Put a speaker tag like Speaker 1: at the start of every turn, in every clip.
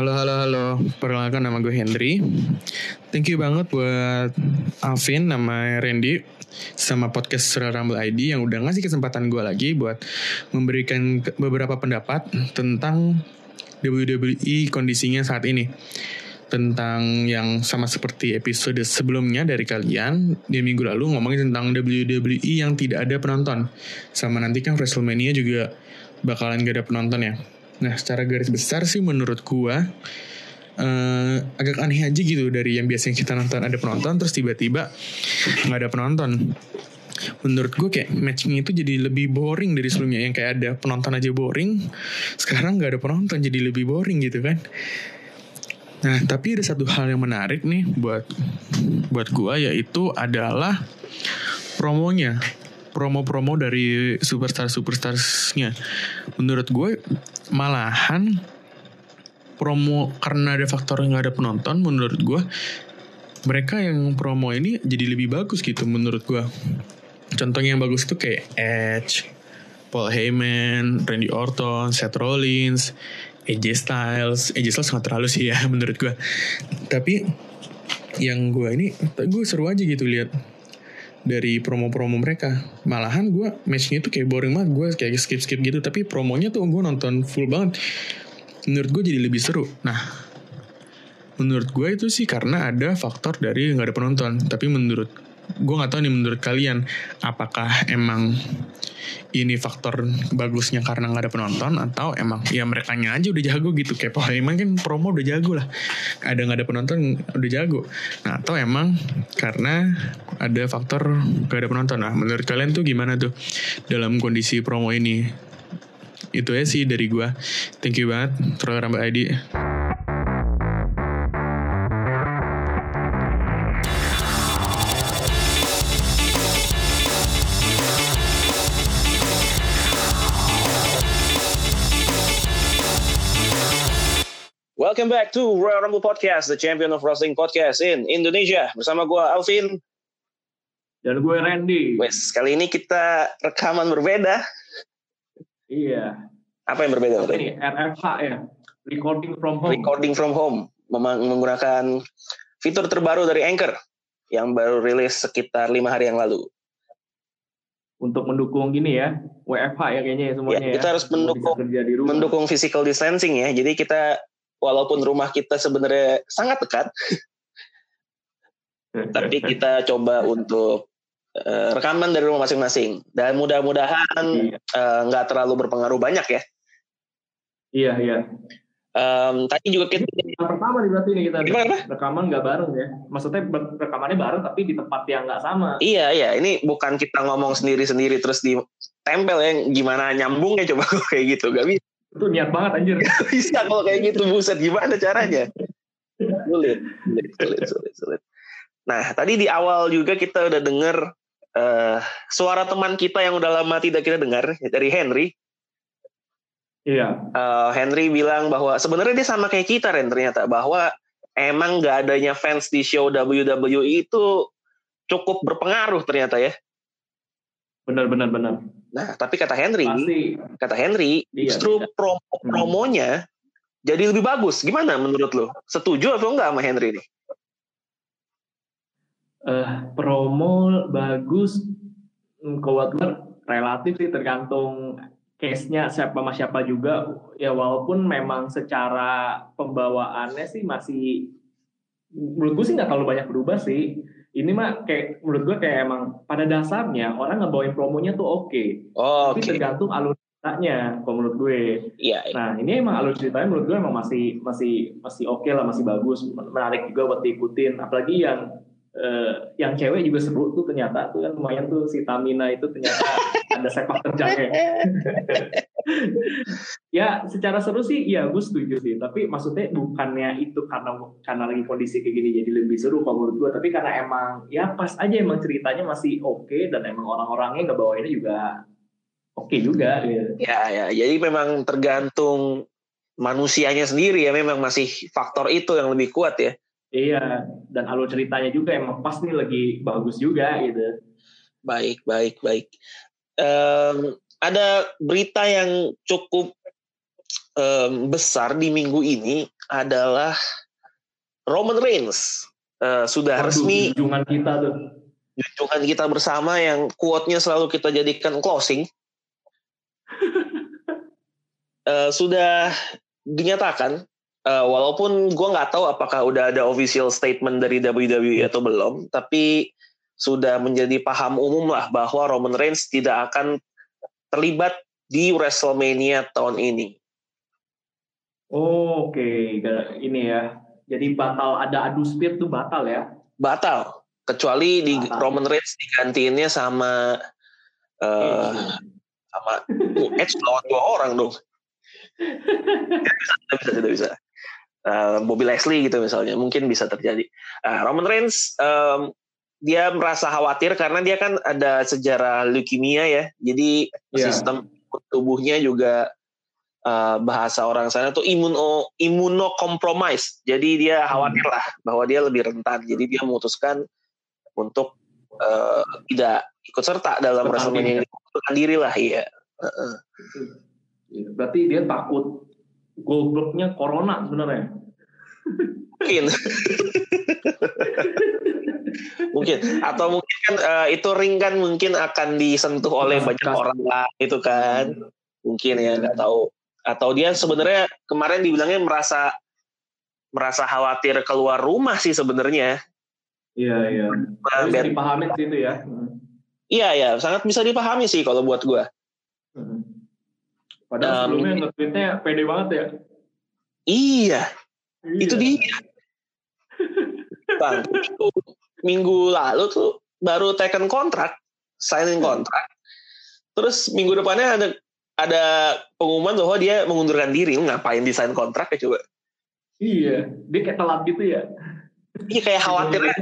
Speaker 1: Halo, halo, halo. Perkenalkan nama gue Henry. Thank you banget buat Alvin, nama Randy, sama podcast Royal Rumble ID yang udah ngasih kesempatan gue lagi buat memberikan beberapa pendapat tentang WWE kondisinya saat ini. Tentang yang sama seperti episode sebelumnya dari kalian di minggu lalu ngomongin tentang WWE yang tidak ada penonton. Sama nanti kan WrestleMania juga bakalan gak ada penonton ya. Nah, secara garis besar sih menurut gua eh, agak aneh aja gitu dari yang biasanya kita nonton ada penonton terus tiba-tiba nggak ada penonton. Menurut gue kayak matching itu jadi lebih boring dari sebelumnya yang kayak ada penonton aja boring. Sekarang nggak ada penonton jadi lebih boring gitu kan. Nah, tapi ada satu hal yang menarik nih buat buat gua yaitu adalah promonya. Promo-promo dari superstar-superstarsnya. Menurut gue malahan promo karena ada faktor nggak ada penonton menurut gue mereka yang promo ini jadi lebih bagus gitu menurut gue contohnya yang bagus itu kayak Edge Paul Heyman Randy Orton Seth Rollins AJ Styles. AJ Styles nggak terlalu sih ya menurut gue tapi yang gue ini gue seru aja gitu lihat dari promo-promo mereka. Malahan gue matchnya tuh kayak boring banget. Gue kayak skip skip gitu. Tapi promonya tuh gue nonton full banget. Menurut gue jadi lebih seru. Nah menurut gue itu sih karena ada faktor dari nggak ada penonton. Tapi menurut gue nggak tahu nih menurut kalian apakah emang ini faktor bagusnya karena nggak ada penonton atau emang ya mereka aja udah jago gitu. Kayak Paul Heyman kan promo udah jago lah. Ada nggak ada penonton udah jago. Nah atau emang karena ada faktor nggak ada penonton. Nah menurut kalian tuh gimana tuh dalam kondisi promo ini? Itu ya sih dari gua. Thank you banget Troll Rumble ID
Speaker 2: Welcome back to Royal Rumble Podcast, the champion of wrestling podcast in Indonesia. Bersama gue Alvin.
Speaker 3: Dan gue Randy.
Speaker 2: Wes, kali ini kita rekaman berbeda.
Speaker 3: Iya.
Speaker 2: Apa yang berbeda?
Speaker 3: Apa ini RFH ya. Recording from home.
Speaker 2: Recording from home, Mem- menggunakan fitur terbaru dari Anchor yang baru rilis sekitar lima hari yang lalu.
Speaker 3: Untuk mendukung gini ya. WFH ya kayaknya ya semuanya
Speaker 2: Ya,
Speaker 3: ya.
Speaker 2: kita harus
Speaker 3: Semua
Speaker 2: mendukung-. Mendukung physical distancing ya. Jadi kita walaupun rumah kita sebenarnya sangat dekat, tapi kita coba untuk eh, rekaman dari rumah masing-masing. Dan mudah-mudahan
Speaker 3: Iya.
Speaker 2: eh, nggak terlalu berpengaruh banyak ya.
Speaker 3: Iya, iya.
Speaker 2: Em, tadi juga kita
Speaker 3: Yang pertama nih berarti ini kita
Speaker 2: Gimana?
Speaker 3: rekaman nggak bareng ya. Maksudnya rekamannya bareng tapi di tempat yang nggak sama.
Speaker 2: Iya iya, ini bukan kita ngomong sendiri-sendiri terus ditempel ya gimana nyambungnya coba kayak gitu gak bisa,
Speaker 3: Itu niat banget anjir.
Speaker 2: bisa kalau kayak gitu buset gimana caranya? Sulit, sulit, sulit, sulit, sulit. Nah tadi di awal juga kita udah denger eh, suara teman kita yang udah lama tidak kita dengar dari Henry.
Speaker 3: Iya.
Speaker 2: Eh, Henry bilang bahwa sebenarnya dia sama kayak kita Ren ternyata bahwa emang gak adanya fans di show WWE itu cukup berpengaruh ternyata ya.
Speaker 3: Benar, benar, benar.
Speaker 2: Nah tapi kata Henry,
Speaker 3: Pasti.
Speaker 2: kata Henry
Speaker 3: Iya,
Speaker 2: justru
Speaker 3: iya.
Speaker 2: promo promonya jadi lebih bagus. Gimana menurut lo setuju atau enggak sama Henry nih
Speaker 3: eh promo bagus Hmm, gue relatif sih tergantung case-nya siapa sama siapa juga. Ya walaupun memang secara pembawaannya sih masih menurut gue sih nggak terlalu banyak berubah sih ini mah kayak menurut gue kayak emang pada dasarnya orang ngebawain promonya tuh oke.
Speaker 2: Oh,
Speaker 3: tapi
Speaker 2: oke.
Speaker 3: tergantung alur ceritanya kalau menurut gue.
Speaker 2: Iya iya.
Speaker 3: Nah ini emang alur ceritanya menurut gue emang masih masih masih oke lah masih bagus. Menarik juga buat diikutin. Apalagi yang eh, yang cewek juga seru tuh ternyata tuh kan lumayan tuh si Tamina itu ternyata ada sepak terjangnya ya secara seru sih iya gue setuju sih. Tapi maksudnya bukannya itu karena karena lagi kondisi kayak gini jadi lebih seru kalau menurut gue tapi karena emang ya pas aja emang ceritanya masih oke dan emang orang-orangnya ngebawainnya juga oke juga gitu.
Speaker 2: ya ya. Jadi memang tergantung manusianya sendiri ya. Memang masih faktor itu yang lebih kuat ya.
Speaker 3: Iya, dan alur ceritanya juga emang pas nih lagi bagus juga gitu.
Speaker 2: baik baik baik. Em, ada berita yang cukup um, besar di minggu ini adalah Roman Reigns uh, sudah
Speaker 3: Waduh,
Speaker 2: resmi
Speaker 3: junjungan kita tuh.
Speaker 2: junjungan kita bersama yang quote-nya selalu kita jadikan closing uh, sudah dinyatakan uh, walaupun gue nggak tahu apakah udah ada official statement dari WWE atau belum tapi sudah menjadi paham umum lah bahwa Roman Reigns tidak akan terlibat di WrestleMania tahun ini.
Speaker 3: Oh, Oke, ini ya. Jadi batal ada adu speed tuh batal ya?
Speaker 2: Batal, kecuali di
Speaker 3: Batal.
Speaker 2: Roman Reigns digantiinnya sama uh, sama uh, Edge lawan dua orang dong. Bisa, tidak bisa, tidak bisa. Uh, Bobby Leslie gitu misalnya, mungkin bisa terjadi. Uh, Roman Reigns um, dia merasa khawatir karena dia kan ada sejarah leukemia ya, jadi
Speaker 3: Iya.
Speaker 2: sistem tubuhnya juga uh, bahasa orang sana tuh imuno imunocompromise. Jadi dia khawatir lah bahwa dia lebih rentan. Jadi dia memutuskan untuk uh, tidak ikut serta dalam. WrestleMania ini, diri lah iya. Heeh.
Speaker 3: Berarti dia takut Goldberg-nya corona sebenarnya.
Speaker 2: mungkin mungkin atau mungkin kan eh, itu ring kan mungkin akan disentuh oleh banyak orang lah itu kan mungkin ya nggak tahu atau dia sebenarnya kemarin dibilangnya merasa merasa khawatir keluar rumah sih sebenarnya
Speaker 3: Iya, iya.
Speaker 2: Nah, biar-
Speaker 3: dipahamin sih itu ya.
Speaker 2: iya ya sangat bisa dipahami sih kalau buat gua
Speaker 3: Hmm. Padahal
Speaker 2: Um,
Speaker 3: sebelumnya nge-tweetnya pede banget ya.
Speaker 2: iya itu
Speaker 3: Iya.
Speaker 2: dia bang itu minggu lalu tuh baru taken kontrak signing kontrak terus minggu depannya ada ada pengumuman bahwa dia mengundurkan diri ngapain desain kontrak ya coba
Speaker 3: Iya, dia kayak telat gitu ya.
Speaker 2: iya kayak khawatirnya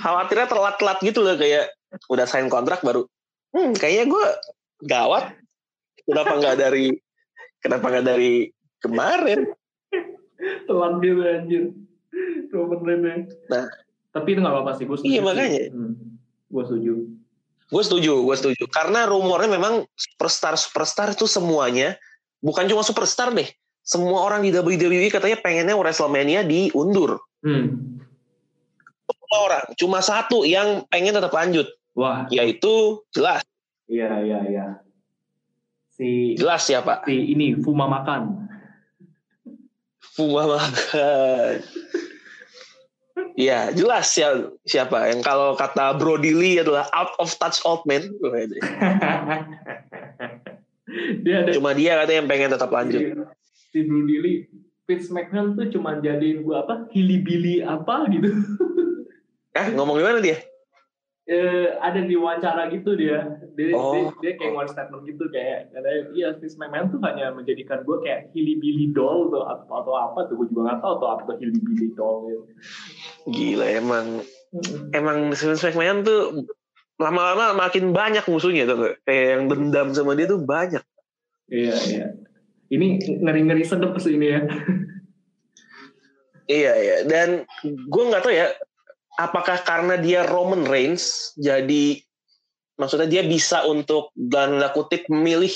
Speaker 2: khawatirnya telat-telat gitu loh kayak udah sign kontrak baru hmm kayaknya gue gawat kenapa nggak dari kenapa nggak dari kemarin
Speaker 3: telat gitu anjir. Roman Reigns.
Speaker 2: Nah.
Speaker 3: Tapi itu gak apa-apa sih, gue setuju.
Speaker 2: Iya, makanya.
Speaker 3: Hmm. Gue setuju.
Speaker 2: Gue setuju, gue setuju. Karena rumornya memang superstar-superstar itu semuanya, bukan cuma superstar deh. Semua orang di WWE katanya pengennya WrestleMania diundur.
Speaker 3: Hmm.
Speaker 2: Semua orang. Cuma satu yang pengen tetap lanjut.
Speaker 3: Wah,
Speaker 2: Yaitu jelas.
Speaker 3: iya, iya, iya. Si,
Speaker 2: Jelas siapa?
Speaker 3: si ini, Fuma Makan.
Speaker 2: Fuma makan. Iya, jelas ya siapa yang kalau kata Brody Lee adalah out of touch old man.
Speaker 3: dia ada
Speaker 2: Cuma dia katanya yang pengen tetap lanjut.
Speaker 3: si Brody Lee Vince McMahon tuh cuma jadiin gua apa hilly-billy apa gitu
Speaker 2: Ah, ngomong gimana dia?
Speaker 3: Eh, ada di wawancara gitu dia dia,
Speaker 2: Oh.
Speaker 3: dia, dia kayak ngeluarin statement gitu kayak katanya iya Vince McMahon tuh hanya menjadikan gue kayak hilly-billy doll tuh atau, atau apa tuh gue juga nggak tahu tuh apa tuh hilly-billy doll gitu.
Speaker 2: Gila emang emang Vince McMahon tuh lama-lama makin banyak musuhnya tuh kayak yang dendam sama dia tuh banyak.
Speaker 3: iya iya ini ngeri-ngeri sedep sih ini ya
Speaker 2: Iya iya dan gue nggak tahu ya apakah karena dia Roman Reigns jadi maksudnya dia bisa untuk dan kutip memilih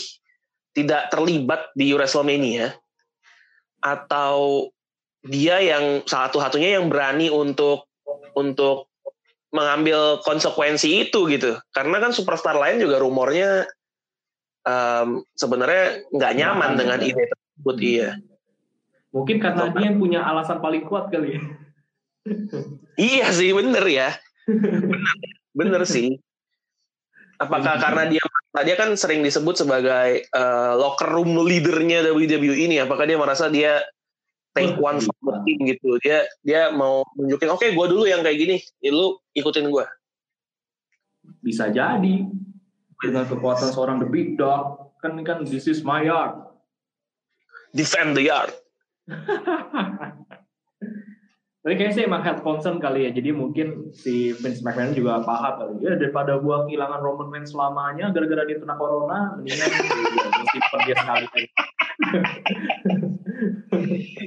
Speaker 2: tidak terlibat di WrestleMania? Atau dia yang satu-satunya yang berani untuk untuk mengambil konsekuensi itu gitu? Karena kan superstar lain juga rumornya em, sebenarnya nggak nyaman dengan ide tersebut iya.
Speaker 3: Mungkin karena dia yang punya alasan paling kuat kali ya
Speaker 2: Iya sih bener ya. Bener, bener sih. Apakah karena dia dia kan sering disebut sebagai eh, locker room leadernya WWE ini? Apakah dia merasa dia take
Speaker 3: Wah,
Speaker 2: one for the team gitu? Dia dia mau nunjukin, oke gue dulu yang kayak gini, ya, lu ikutin gue.
Speaker 3: bisa jadi dengan kekuatan seorang the big dog kan ini kan this is my yard
Speaker 2: Defend the yard.
Speaker 3: Tapi kayaknya sih emang health concern kali ya. Jadi mungkin si Vince McMahon juga paham kali. Ya daripada gua kehilangan Roman Reigns selamanya gara-gara dia kena corona, mendingan simpen dia sekali.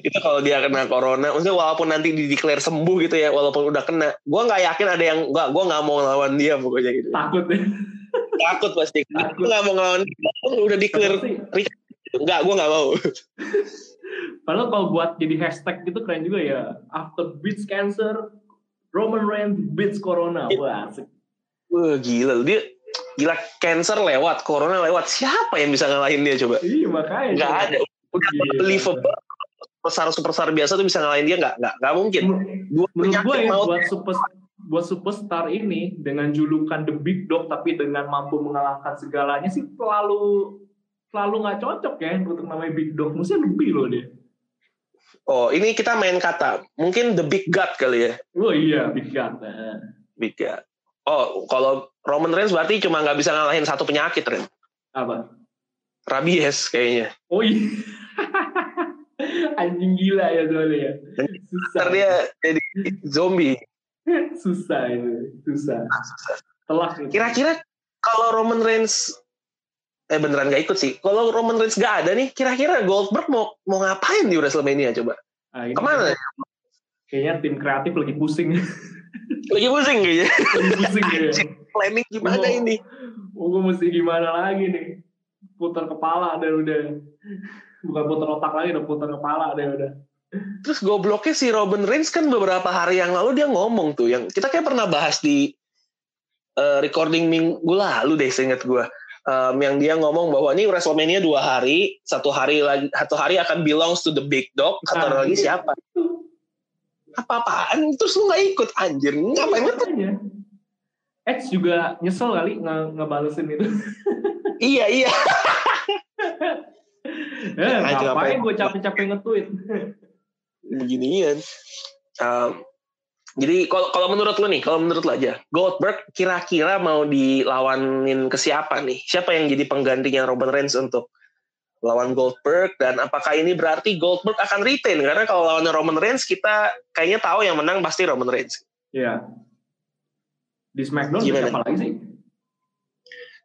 Speaker 2: Itu kalau dia kena corona, maksudnya walaupun nanti di declare sembuh gitu ya, walaupun udah kena, gue nggak yakin ada yang nggak, gue nggak mau ngelawan dia pokoknya gitu.
Speaker 3: Takut ya.
Speaker 2: Takut pasti.
Speaker 3: Takut.
Speaker 2: Gue nggak mau ngelawan dia, udah declare Enggak, gue nggak mau.
Speaker 3: Padahal kalau buat jadi hashtag gitu keren juga ya. After beats cancer, Roman Reigns beats Corona. Wah, asik.
Speaker 2: Wah gila, dia gila cancer lewat, corona lewat. Siapa yang bisa ngalahin dia coba?
Speaker 3: Iya makanya. Coba.
Speaker 2: ada. Udah
Speaker 3: Gila.
Speaker 2: unbelievable. Superstar superstar biasa tuh bisa ngalahin dia nggak nggak nggak mungkin. Dua
Speaker 3: Menurut gue ya
Speaker 2: maut.
Speaker 3: buat super buat superstar ini dengan julukan The Big Dog tapi dengan mampu mengalahkan segalanya sih selalu selalu nggak cocok ya untuk namanya Big Dog. Mestinya lebih loh dia.
Speaker 2: Oh ini kita main kata. Mungkin the big god kali ya.
Speaker 3: Oh iya Big God. Nah,
Speaker 2: Big god. Oh kalau Roman Reigns berarti cuma nggak bisa ngalahin satu penyakit Ren.
Speaker 3: apa?
Speaker 2: Rabies kayaknya.
Speaker 3: Oh iya. Anjing gila ya soalnya ya. Susah.
Speaker 2: Ntar dia jadi zombie.
Speaker 3: susah itu. Susah. Telak itu.
Speaker 2: Kira-kira kalau Roman Reigns eh beneran gak ikut sih. Kalau Roman Reigns gak ada nih, kira-kira Goldberg mau mau ngapain di WrestleMania coba?
Speaker 3: Ah, ini
Speaker 2: Ke mana?
Speaker 3: Kayaknya tim kreatif lagi pusing.
Speaker 2: Lagi pusing kayaknya.
Speaker 3: lagi pusing ya.
Speaker 2: Planning gimana
Speaker 3: Mau-
Speaker 2: ini?
Speaker 3: Oh, gue mesti gimana lagi nih? Putar kepala deh udah. Bukan putar otak lagi, udah putar kepala deh udah.
Speaker 2: Terus gobloknya si Roman Reigns kan beberapa hari yang lalu dia ngomong tuh yang kita kayak pernah bahas di eh, recording minggu lalu deh seingat gue. Em, yang dia ngomong bahwa ini WrestleMania dua hari, satu hari lagi satu hari akan belongs to the big dog, satu hari
Speaker 3: Ah,
Speaker 2: lagi
Speaker 3: iya.
Speaker 2: siapa? Apa-apaan? Terus lu nggak ikut anjir? Ngapain lu?
Speaker 3: Makanya. Edge juga nyesel kali nge ngebalesin itu.
Speaker 2: Iya iya.
Speaker 3: eh,
Speaker 2: Aja
Speaker 3: ngapain
Speaker 2: apa-
Speaker 3: gue capek-capek nge-tweet?
Speaker 2: beginian. Um, jadi kalau kalau menurut lu nih, kalau menurut lu aja, Goldberg kira-kira mau dilawanin ke siapa nih? Siapa yang jadi penggantinya Roman Reigns untuk lawan Goldberg dan apakah ini berarti Goldberg akan retain? Karena kalau lawannya Roman Reigns kita kayaknya tahu yang menang pasti Roman Reigns.
Speaker 3: Iya. Di SmackDown
Speaker 2: Gimana?
Speaker 3: siapa lagi sih?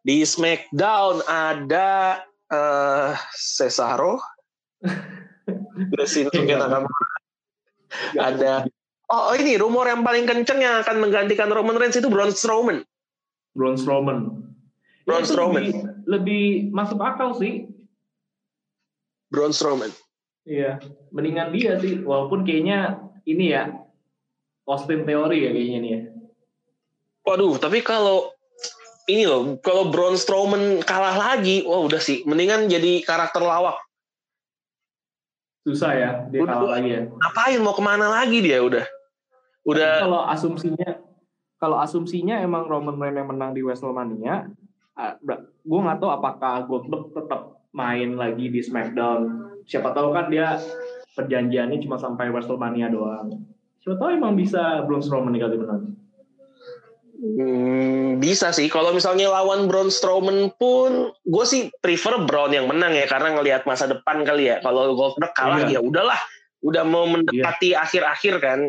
Speaker 2: Di SmackDown ada eh Cesaro, Shinsuke
Speaker 3: Iya.
Speaker 2: Nakamura, ada Oh, oh, ini rumor yang paling kenceng yang akan menggantikan Roman Reigns itu Braun Strowman.
Speaker 3: Braun Strowman.
Speaker 2: Braun
Speaker 3: Ya,
Speaker 2: Strowman.
Speaker 3: Lebih, lebih masuk akal sih.
Speaker 2: Braun Strowman.
Speaker 3: Iya, mendingan dia sih. Walaupun kayaknya ini ya Austin Theory ya kayaknya nih ya.
Speaker 2: Waduh, tapi kalau ini loh, kalau Braun Strowman kalah lagi, wah udah sih, mendingan jadi karakter lawak.
Speaker 3: Susah ya dia
Speaker 2: Udah.
Speaker 3: kalah lagi ya.
Speaker 2: Ngapain mau ke mana lagi dia udah? Udah
Speaker 3: Kalau asumsinya kalau asumsinya emang Roman Reigns yang menang di WrestleMania, gue nggak tahu apakah Goldberg tetap main lagi di SmackDown. Siapa tahu kan dia perjanjiannya cuma sampai WrestleMania doang. Siapa tahu emang bisa Braun Strowman kali menang.
Speaker 2: Hmm, bisa sih. Kalau misalnya lawan Braun Strowman pun, gue sih prefer Braun yang menang ya karena ngelihat masa depan kali ya. Kalau Goldberg kalah
Speaker 3: Iya.
Speaker 2: ya udahlah, udah mau mendekati akhir-akhir kan,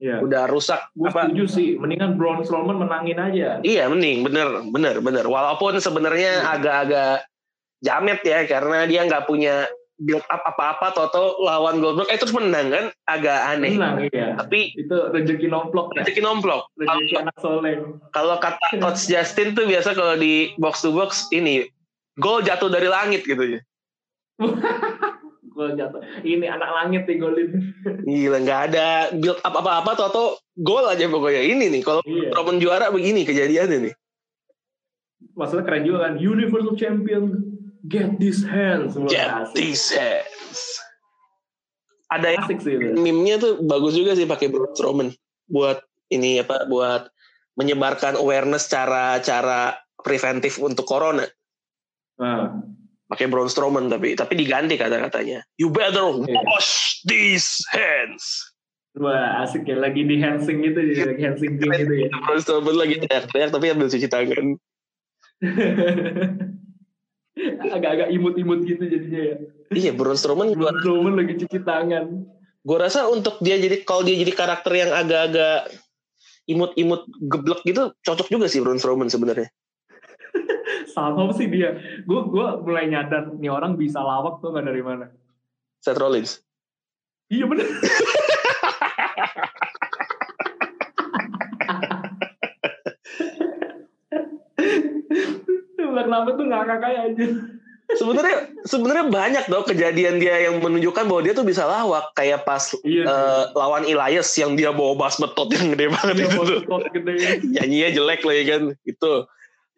Speaker 3: Iya.
Speaker 2: udah rusak
Speaker 3: Gue
Speaker 2: apa?
Speaker 3: setuju sih, mendingan Braun Strowman menangin aja.
Speaker 2: Iya, mending bener, bener, bener. Walaupun sebenarnya
Speaker 3: Iya.
Speaker 2: agak-agak jamet ya karena dia nggak punya build up apa-apa, toto lawan Goldberg, eh terus menang kan, agak aneh.
Speaker 3: Menang iya.
Speaker 2: Tapi
Speaker 3: Itu rezeki nomplok ya.
Speaker 2: rezeki nomplok.
Speaker 3: Rezeki anak soleh.
Speaker 2: Kalau kata Coach Justin tuh biasa kalau di box to box ini gol jatuh dari langit gitu ya.
Speaker 3: Gol jatuh. Ini anak langit nih golin.
Speaker 2: Gila nggak ada build up apa-apa Toto gol aja pokoknya ini nih kalau
Speaker 3: Iya.
Speaker 2: Roman juara begini kejadiannya nih.
Speaker 3: Maksudnya keren juga kan. Universal Champion. Get these hands.
Speaker 2: Get
Speaker 3: asik.
Speaker 2: these hands. Ada yang
Speaker 3: Asik sih itu.
Speaker 2: meme-nya tuh bagus juga sih pakai Braun Strowman buat ini apa buat menyebarkan awareness cara-cara preventif untuk corona.
Speaker 3: Nah,
Speaker 2: Pakai Braun Strowman tapi tapi diganti kata-katanya. You better
Speaker 3: Iya.
Speaker 2: wash these hands.
Speaker 3: wah asik ya. Lagi di hansing gitu. ya, Lagi hansing king gitu ya.
Speaker 2: Braun Strowman lagi teriak-teriak tapi ambil cuci tangan.
Speaker 3: Agak-agak imut-imut gitu jadinya ya.
Speaker 2: Iya, Braun Strowman
Speaker 3: Braun Strowman lagi cuci tangan.
Speaker 2: gua rasa untuk dia jadi kalau dia jadi karakter yang agak-agak imut-imut geblek gitu cocok juga sih Braun Strowman sebenarnya.
Speaker 3: Sama sih dia. Gue gua mulai nyadar nih orang bisa lawak tuh nggak dari mana.
Speaker 2: Seth Rollins.
Speaker 3: Iya bener. Kenapa tuh ngakak kayak aja.
Speaker 2: sebenarnya sebenarnya banyak dong kejadian dia yang menunjukkan bahwa dia tuh bisa lawak kayak pas
Speaker 3: Iya.
Speaker 2: eh, lawan Elias yang dia bawa bass betot yang gede banget
Speaker 3: Dia
Speaker 2: itu tuh.
Speaker 3: gede.
Speaker 2: nyanyinya jelek lagi kan itu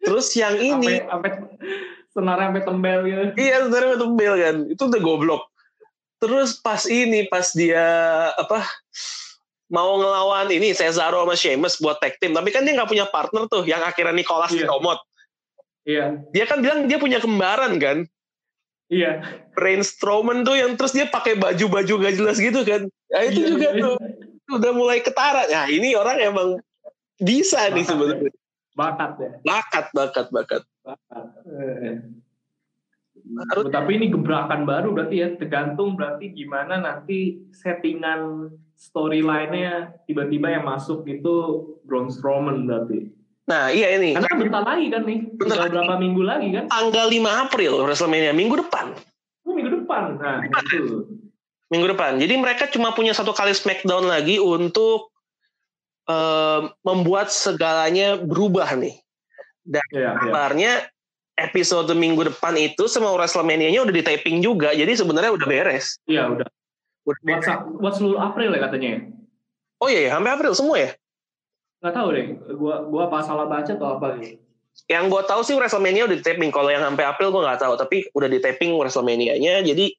Speaker 2: terus yang ini.
Speaker 3: Sampai sampai senarnya sampai tembel gitu.
Speaker 2: iya sebenarnya itu Bel kan. Itu udah goblok. Terus pas ini pas dia apa mau ngelawan ini Cesaro sama Sheamus buat tag team. Tapi kan dia nggak punya partner tuh yang akhirnya Nicholas
Speaker 3: Iya.
Speaker 2: dikomot
Speaker 3: Iya.
Speaker 2: dia kan bilang dia punya kembaran kan.
Speaker 3: Iya.
Speaker 2: Braun Strowman tuh yang terus dia pakai baju-baju gak jelas gitu kan. Nah, itu
Speaker 3: Iya,
Speaker 2: juga
Speaker 3: iya.
Speaker 2: tuh. Udah mulai ketara. Nah ini orang emang bisa nih sebenarnya
Speaker 3: Bakat ya.
Speaker 2: bakat bakat bakat
Speaker 3: Bakat. Eh.
Speaker 2: Harus-
Speaker 3: Tapi ini gebrakan baru berarti ya, tergantung berarti gimana nanti settingan storyline-nya tiba-tiba yang masuk itu Braun Strowman berarti.
Speaker 2: nah iya ini
Speaker 3: Karena kan bentar lagi kan nih,
Speaker 2: Bentar lagi.
Speaker 3: berapa minggu lagi kan?
Speaker 2: tanggal 5 April WrestleMania minggu depan
Speaker 3: Oh, minggu depan. Nah, itu.
Speaker 2: minggu depan. Jadi mereka cuma punya satu kali Smackdown lagi untuk eh, membuat segalanya berubah nih.
Speaker 3: Iya, iya.
Speaker 2: Kabarnya episode minggu depan itu sama WrestleMania-nya udah di taping juga. Jadi sebenarnya udah beres.
Speaker 3: Iya, udah.
Speaker 2: Udah
Speaker 3: Buat,
Speaker 2: beres.
Speaker 3: sa- buat seluruh April ya katanya ya?
Speaker 2: Oh iya, ya, sampai April semua ya.
Speaker 3: Nggak tahu deh, gua gua apa salah baca atau apa gitu.
Speaker 2: Yang gue tahu sih WrestleMania udah di taping. Kalau yang sampai April gue nggak tahu. Tapi udah di taping WrestleMania-nya. Jadi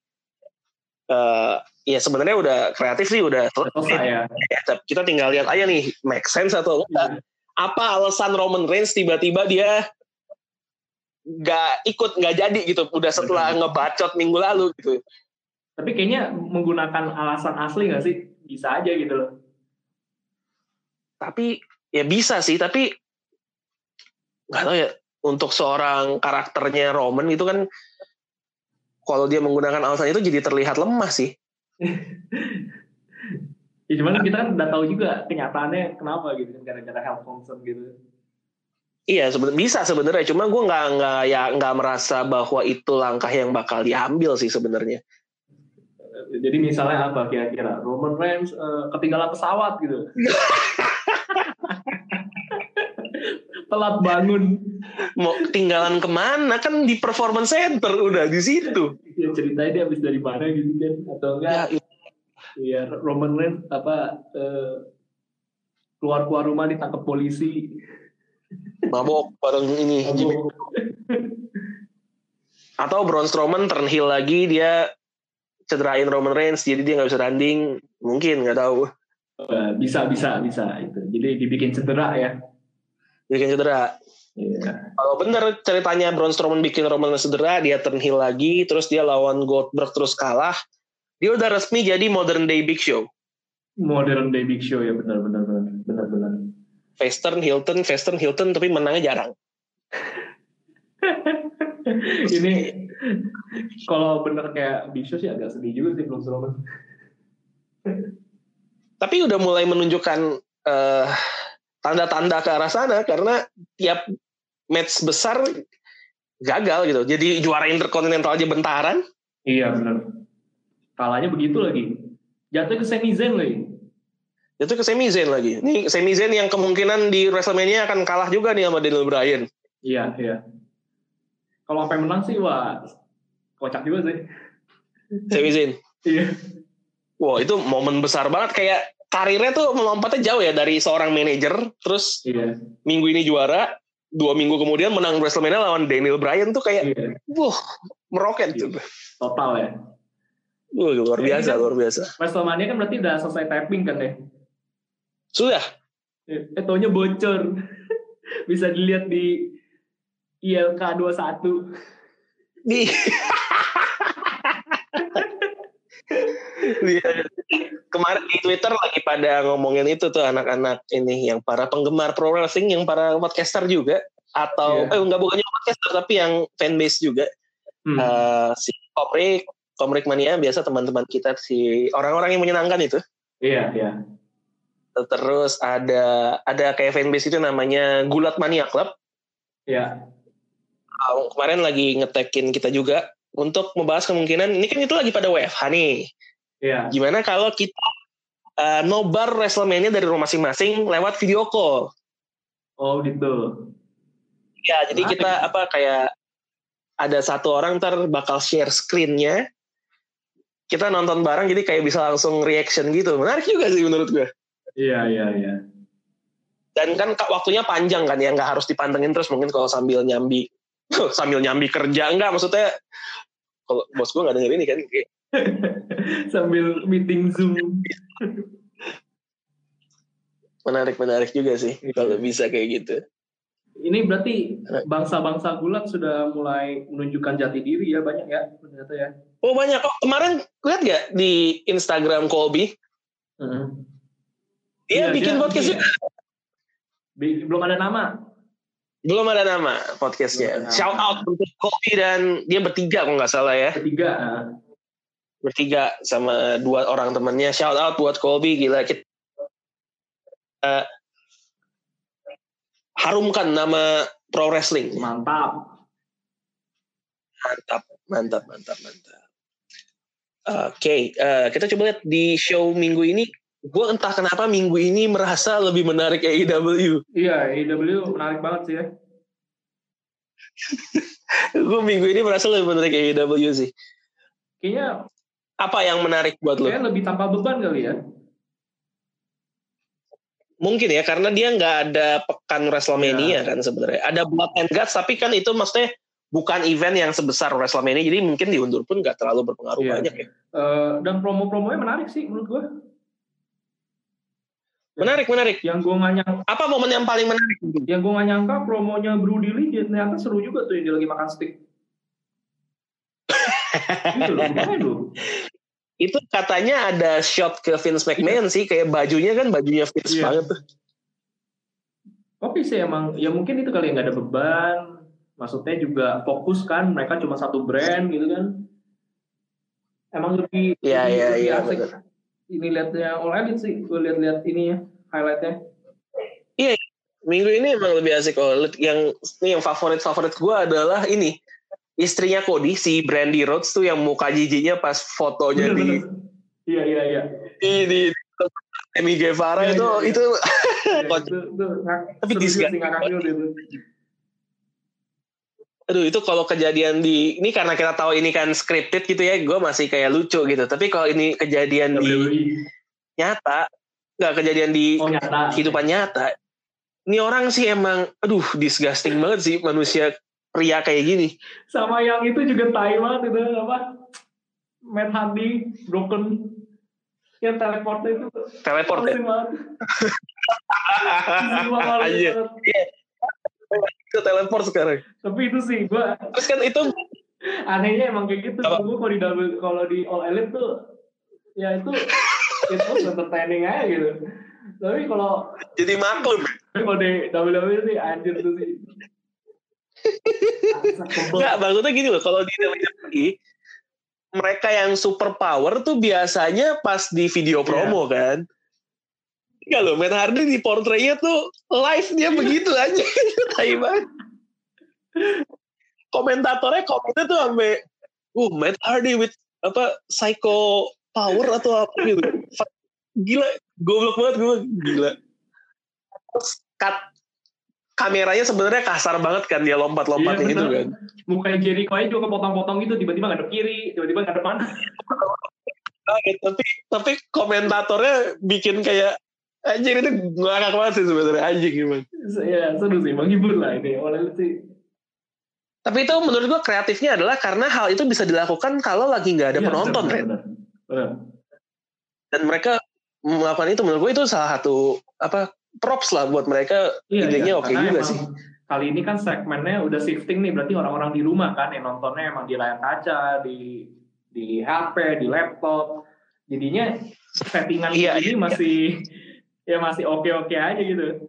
Speaker 2: eh ya sebenarnya udah kreatif sih udah
Speaker 3: selesai ya.
Speaker 2: Ya, kita tinggal lihat aja nih make sense atau enggak.
Speaker 3: Iya.
Speaker 2: Apa alasan Roman Reigns tiba-tiba dia nggak ikut nggak jadi gitu udah setelah
Speaker 3: Betul.
Speaker 2: ngebacot minggu lalu gitu
Speaker 3: Tapi kayaknya menggunakan alasan asli nggak sih? Bisa aja gitu loh.
Speaker 2: tapi ya bisa sih tapi nggak tahu ya untuk seorang karakternya Roman itu kan kalau dia menggunakan alasan itu jadi terlihat lemah sih
Speaker 3: Ya cuman kita kan udah tahu juga kenyataannya kenapa gitu kan gara-gara health concern gitu.
Speaker 2: iya sebenarnya bisa sebenarnya cuma gue nggak nggak ya nggak merasa bahwa itu langkah yang bakal diambil sih sebenarnya
Speaker 3: Jadi misalnya apa kira-kira Roman Reigns eh, ketinggalan pesawat gitu. Telat bangun.
Speaker 2: mau ketinggalan ke mana kan di performance center udah di situ
Speaker 3: Ya ceritanya dia habis dari mana gitu kan atau enggak
Speaker 2: ya,
Speaker 3: ya Roman Reigns apa eh, keluar-keluar rumah ditangkap polisi.
Speaker 2: mabok bareng ini.
Speaker 3: Mabuk.
Speaker 2: atau Braun Strowman turn heel lagi dia cederain Roman Reigns jadi dia nggak bisa tanding mungkin nggak tahu
Speaker 3: Eh, bisa bisa bisa itu. Jadi dibikin cedera ya.
Speaker 2: Bikin cedera
Speaker 3: Iya.
Speaker 2: kalau bener ceritanya Braun Strowman bikin Roman cedera dia turn heel lagi terus dia lawan Goldberg terus kalah dia udah resmi jadi modern day Big Show
Speaker 3: Modern day big show ya benar benar benar benar benar.
Speaker 2: heel turn face turn heel turn tapi menangnya jarang
Speaker 3: Ini kalau bener kayak big show sih agak sedih juga sih belum Strowman.
Speaker 2: tapi udah mulai menunjukkan eh, tanda-tanda ke arah sana karena tiap match besar gagal gitu. Jadi juara interkontinental aja bentaran.
Speaker 3: Iya benar. Kalahnya begitu lagi. Jatuh ke Sami Zayn lagi.
Speaker 2: Itu ke Sami Zayn lagi. Nih Sami Zayn yang kemungkinan di WrestleMania akan kalah juga nih sama Daniel Bryan.
Speaker 3: Iya iya. Kalau sampai menang sih wah kocak juga sih.
Speaker 2: Sami Zayn.
Speaker 3: Iya.
Speaker 2: Wah itu momen besar banget kayak karirnya tuh melompatnya jauh ya dari seorang manajer terus
Speaker 3: Iya.
Speaker 2: minggu ini juara dua minggu kemudian menang WrestleMania lawan Daniel Bryan tuh kayak
Speaker 3: Iya.
Speaker 2: wah meroket tuh.
Speaker 3: Total ya.
Speaker 2: Wah, luar
Speaker 3: Iya,
Speaker 2: biasa
Speaker 3: kan-
Speaker 2: luar biasa.
Speaker 3: WrestleMania kan berarti udah selesai tapping kan ya?
Speaker 2: Sudah
Speaker 3: Eh, taunya bocor. Bisa dilihat di ILK 21.
Speaker 2: di. kemarin di Twitter lagi pada ngomongin itu tuh anak-anak ini yang para penggemar pro wrestling yang para podcaster juga atau
Speaker 3: Iya.
Speaker 2: eh enggak bukannya podcaster tapi yang fanbase juga
Speaker 3: Hmm.
Speaker 2: Eh, si Komrik Komrik Mania biasa teman-teman kita si orang-orang yang menyenangkan itu
Speaker 3: Iya, iya.
Speaker 2: terus ada ada kayak fanbase itu namanya Gulat Mania Club
Speaker 3: Iya.
Speaker 2: Uh, kemarin lagi ngetekin kita juga untuk membahas kemungkinan ini kan itu lagi pada WFH nih
Speaker 3: Iya.
Speaker 2: gimana kalau kita uh, nobar WrestleMania dari rumah masing-masing lewat video call
Speaker 3: Oh gitu.
Speaker 2: ya jadi
Speaker 3: Menarik.
Speaker 2: kita apa kayak ada satu orang ntar bakal share screennya kita nonton bareng jadi kayak bisa langsung reaction gitu menarik juga sih menurut gue
Speaker 3: Iya, iya, iya.
Speaker 2: dan kan waktunya panjang kan ya nggak harus dipantengin terus mungkin kalau sambil nyambi sambil nyambi kerja enggak maksudnya kalau bos gue nggak denger ini kan kayak,
Speaker 3: Sambil meeting Zoom.
Speaker 2: menarik menarik juga sih kalau bisa kayak gitu
Speaker 3: Ini berarti bangsa-bangsa gulat sudah mulai menunjukkan jati diri ya banyak ya ternyata ya.
Speaker 2: oh banyak kok kemarin lihat gak di Instagram Colby dia
Speaker 3: Iya,
Speaker 2: bikin
Speaker 3: dia-
Speaker 2: podcast
Speaker 3: iya. Belum ada nama.
Speaker 2: Belum ada nama podcastnya
Speaker 3: Belum ada nama.
Speaker 2: shout out untuk Colby dan dia bertiga kalau nggak salah ya
Speaker 3: Ketiga. ah.
Speaker 2: bertiga sama dua orang temannya shout out buat Colby gila kita eh, harumkan nama pro wrestling
Speaker 3: Mantap.
Speaker 2: mantap mantap mantap mantap oke eh, kita coba lihat di show minggu ini gue entah kenapa minggu ini merasa lebih menarik AEW
Speaker 3: Iya, AEW menarik banget sih ya.
Speaker 2: gue minggu ini merasa lebih menarik AEW sih
Speaker 3: Kayaknya
Speaker 2: apa yang menarik buat lo
Speaker 3: kayak lebih tanpa beban kali ya.
Speaker 2: mungkin ya karena dia nggak ada pekan WrestleMania
Speaker 3: Iya.
Speaker 2: kan sebenarnya ada Blood and Guts tapi kan itu maksudnya bukan event yang sebesar WrestleMania jadi mungkin diundur pun nggak terlalu berpengaruh
Speaker 3: Iya.
Speaker 2: banyak ya
Speaker 3: Eh, dan promo-promonya menarik sih menurut gue.
Speaker 2: Menarik menarik
Speaker 3: Yang gue nggak nyangka,
Speaker 2: apa momen yang paling menarik
Speaker 3: yang gue nggak nyangka promonya Brody Lee ternyata seru juga tuh yang dia lagi makan steak. Gitu loh,
Speaker 2: itu katanya ada shot ke Vince McMahon sih kayak bajunya kan bajunya Vince
Speaker 3: Iya.
Speaker 2: banget tuh
Speaker 3: Oke sih emang, ya mungkin itu kali yang nggak ada beban. Maksudnya juga fokus kan, mereka cuma satu brand gitu kan. Emang lebih,
Speaker 2: Iya,
Speaker 3: lebih,
Speaker 2: iya,
Speaker 3: lebih
Speaker 2: iya,
Speaker 3: asik. Ini liatnya All Elite sih, gue liat-liat ini ya, highlightnya.
Speaker 2: minggu ini emang lebih asik oh yang ini yang favorit favorit gue adalah ini istrinya Cody si Brandy Rhodes tuh yang muka jijinya pas fotonya di
Speaker 3: Iya, iya, iya.
Speaker 2: di di Emi Guevara
Speaker 3: Iya,
Speaker 2: itu
Speaker 3: iya, iya.
Speaker 2: itu
Speaker 3: Ya,
Speaker 2: Kocak.
Speaker 3: itu, itu, ngak-
Speaker 2: Tapi disgusting
Speaker 3: itu.
Speaker 2: Aduh itu kalau kejadian di ini karena kita tahu ini kan scripted gitu ya gue masih kayak lucu gitu tapi kalau ini kejadian di
Speaker 3: WWE.
Speaker 2: nyata nggak kejadian di
Speaker 3: Oh nyata.
Speaker 2: kehidupan nyata ini orang sih emang aduh disgusting banget sih manusia pria kayak gini
Speaker 3: Sama yang itu juga tai banget itu apa? Matt Hardy, Broken. Yang teleportnya itu.
Speaker 2: teleport ya
Speaker 3: banget.
Speaker 2: ke teleport sekarang
Speaker 3: Tapi itu sih, gue
Speaker 2: terus kan itu
Speaker 3: anehnya emang kayak gitu. Gue kalau di double, kalau di All Elite tuh, ya itu itu entertaining aja gitu. Tapi kalau
Speaker 2: jadi maklum
Speaker 3: tapi kalau di WWE sih anjir tuh sih.
Speaker 2: Enggak, maksudnya gini loh, kalau di WWE mereka yang super power tuh biasanya pas di video promo kan. Enggak loh, Matt Hardy di portraynya tuh live dia begitu aja. Tai banget. Komentatornya komennya tuh sampai uh Matt Hardy with apa psycho power atau apa gitu. Gila, goblok banget gue gila. Terus cut kameranya sebenarnya kasar banget kan dia lompat-lompat
Speaker 3: Iya,
Speaker 2: gitu kan.
Speaker 3: Mukanya Jericho aja juga kepotong-potong gitu, tiba-tiba ngadep kiri, tiba-tiba ngadep.
Speaker 2: Oke, tapi tapi komentatornya bikin kayak anjir itu ngakak banget sih sebenarnya anjing gimana.
Speaker 3: Ya seru sih, menghibur lah ini. Oleh sih.
Speaker 2: Tapi itu menurut gua kreatifnya adalah karena hal itu bisa dilakukan kalau lagi nggak ada
Speaker 3: Iya,
Speaker 2: penonton,
Speaker 3: benar,
Speaker 2: Ren.
Speaker 3: benar, benar.
Speaker 2: Dan mereka melakukan itu menurut gua itu salah satu apa props lah buat mereka.
Speaker 3: Iya,
Speaker 2: Idenya
Speaker 3: iya,
Speaker 2: oke
Speaker 3: karena
Speaker 2: juga sih.
Speaker 3: Kali ini kan segmennya udah shifting nih, berarti orang-orang di rumah kan yang nontonnya emang di layar kaca, di di HP, di laptop. Jadinya settingan
Speaker 2: Iya,
Speaker 3: ini
Speaker 2: iya.
Speaker 3: masih ya masih oke-oke aja gitu.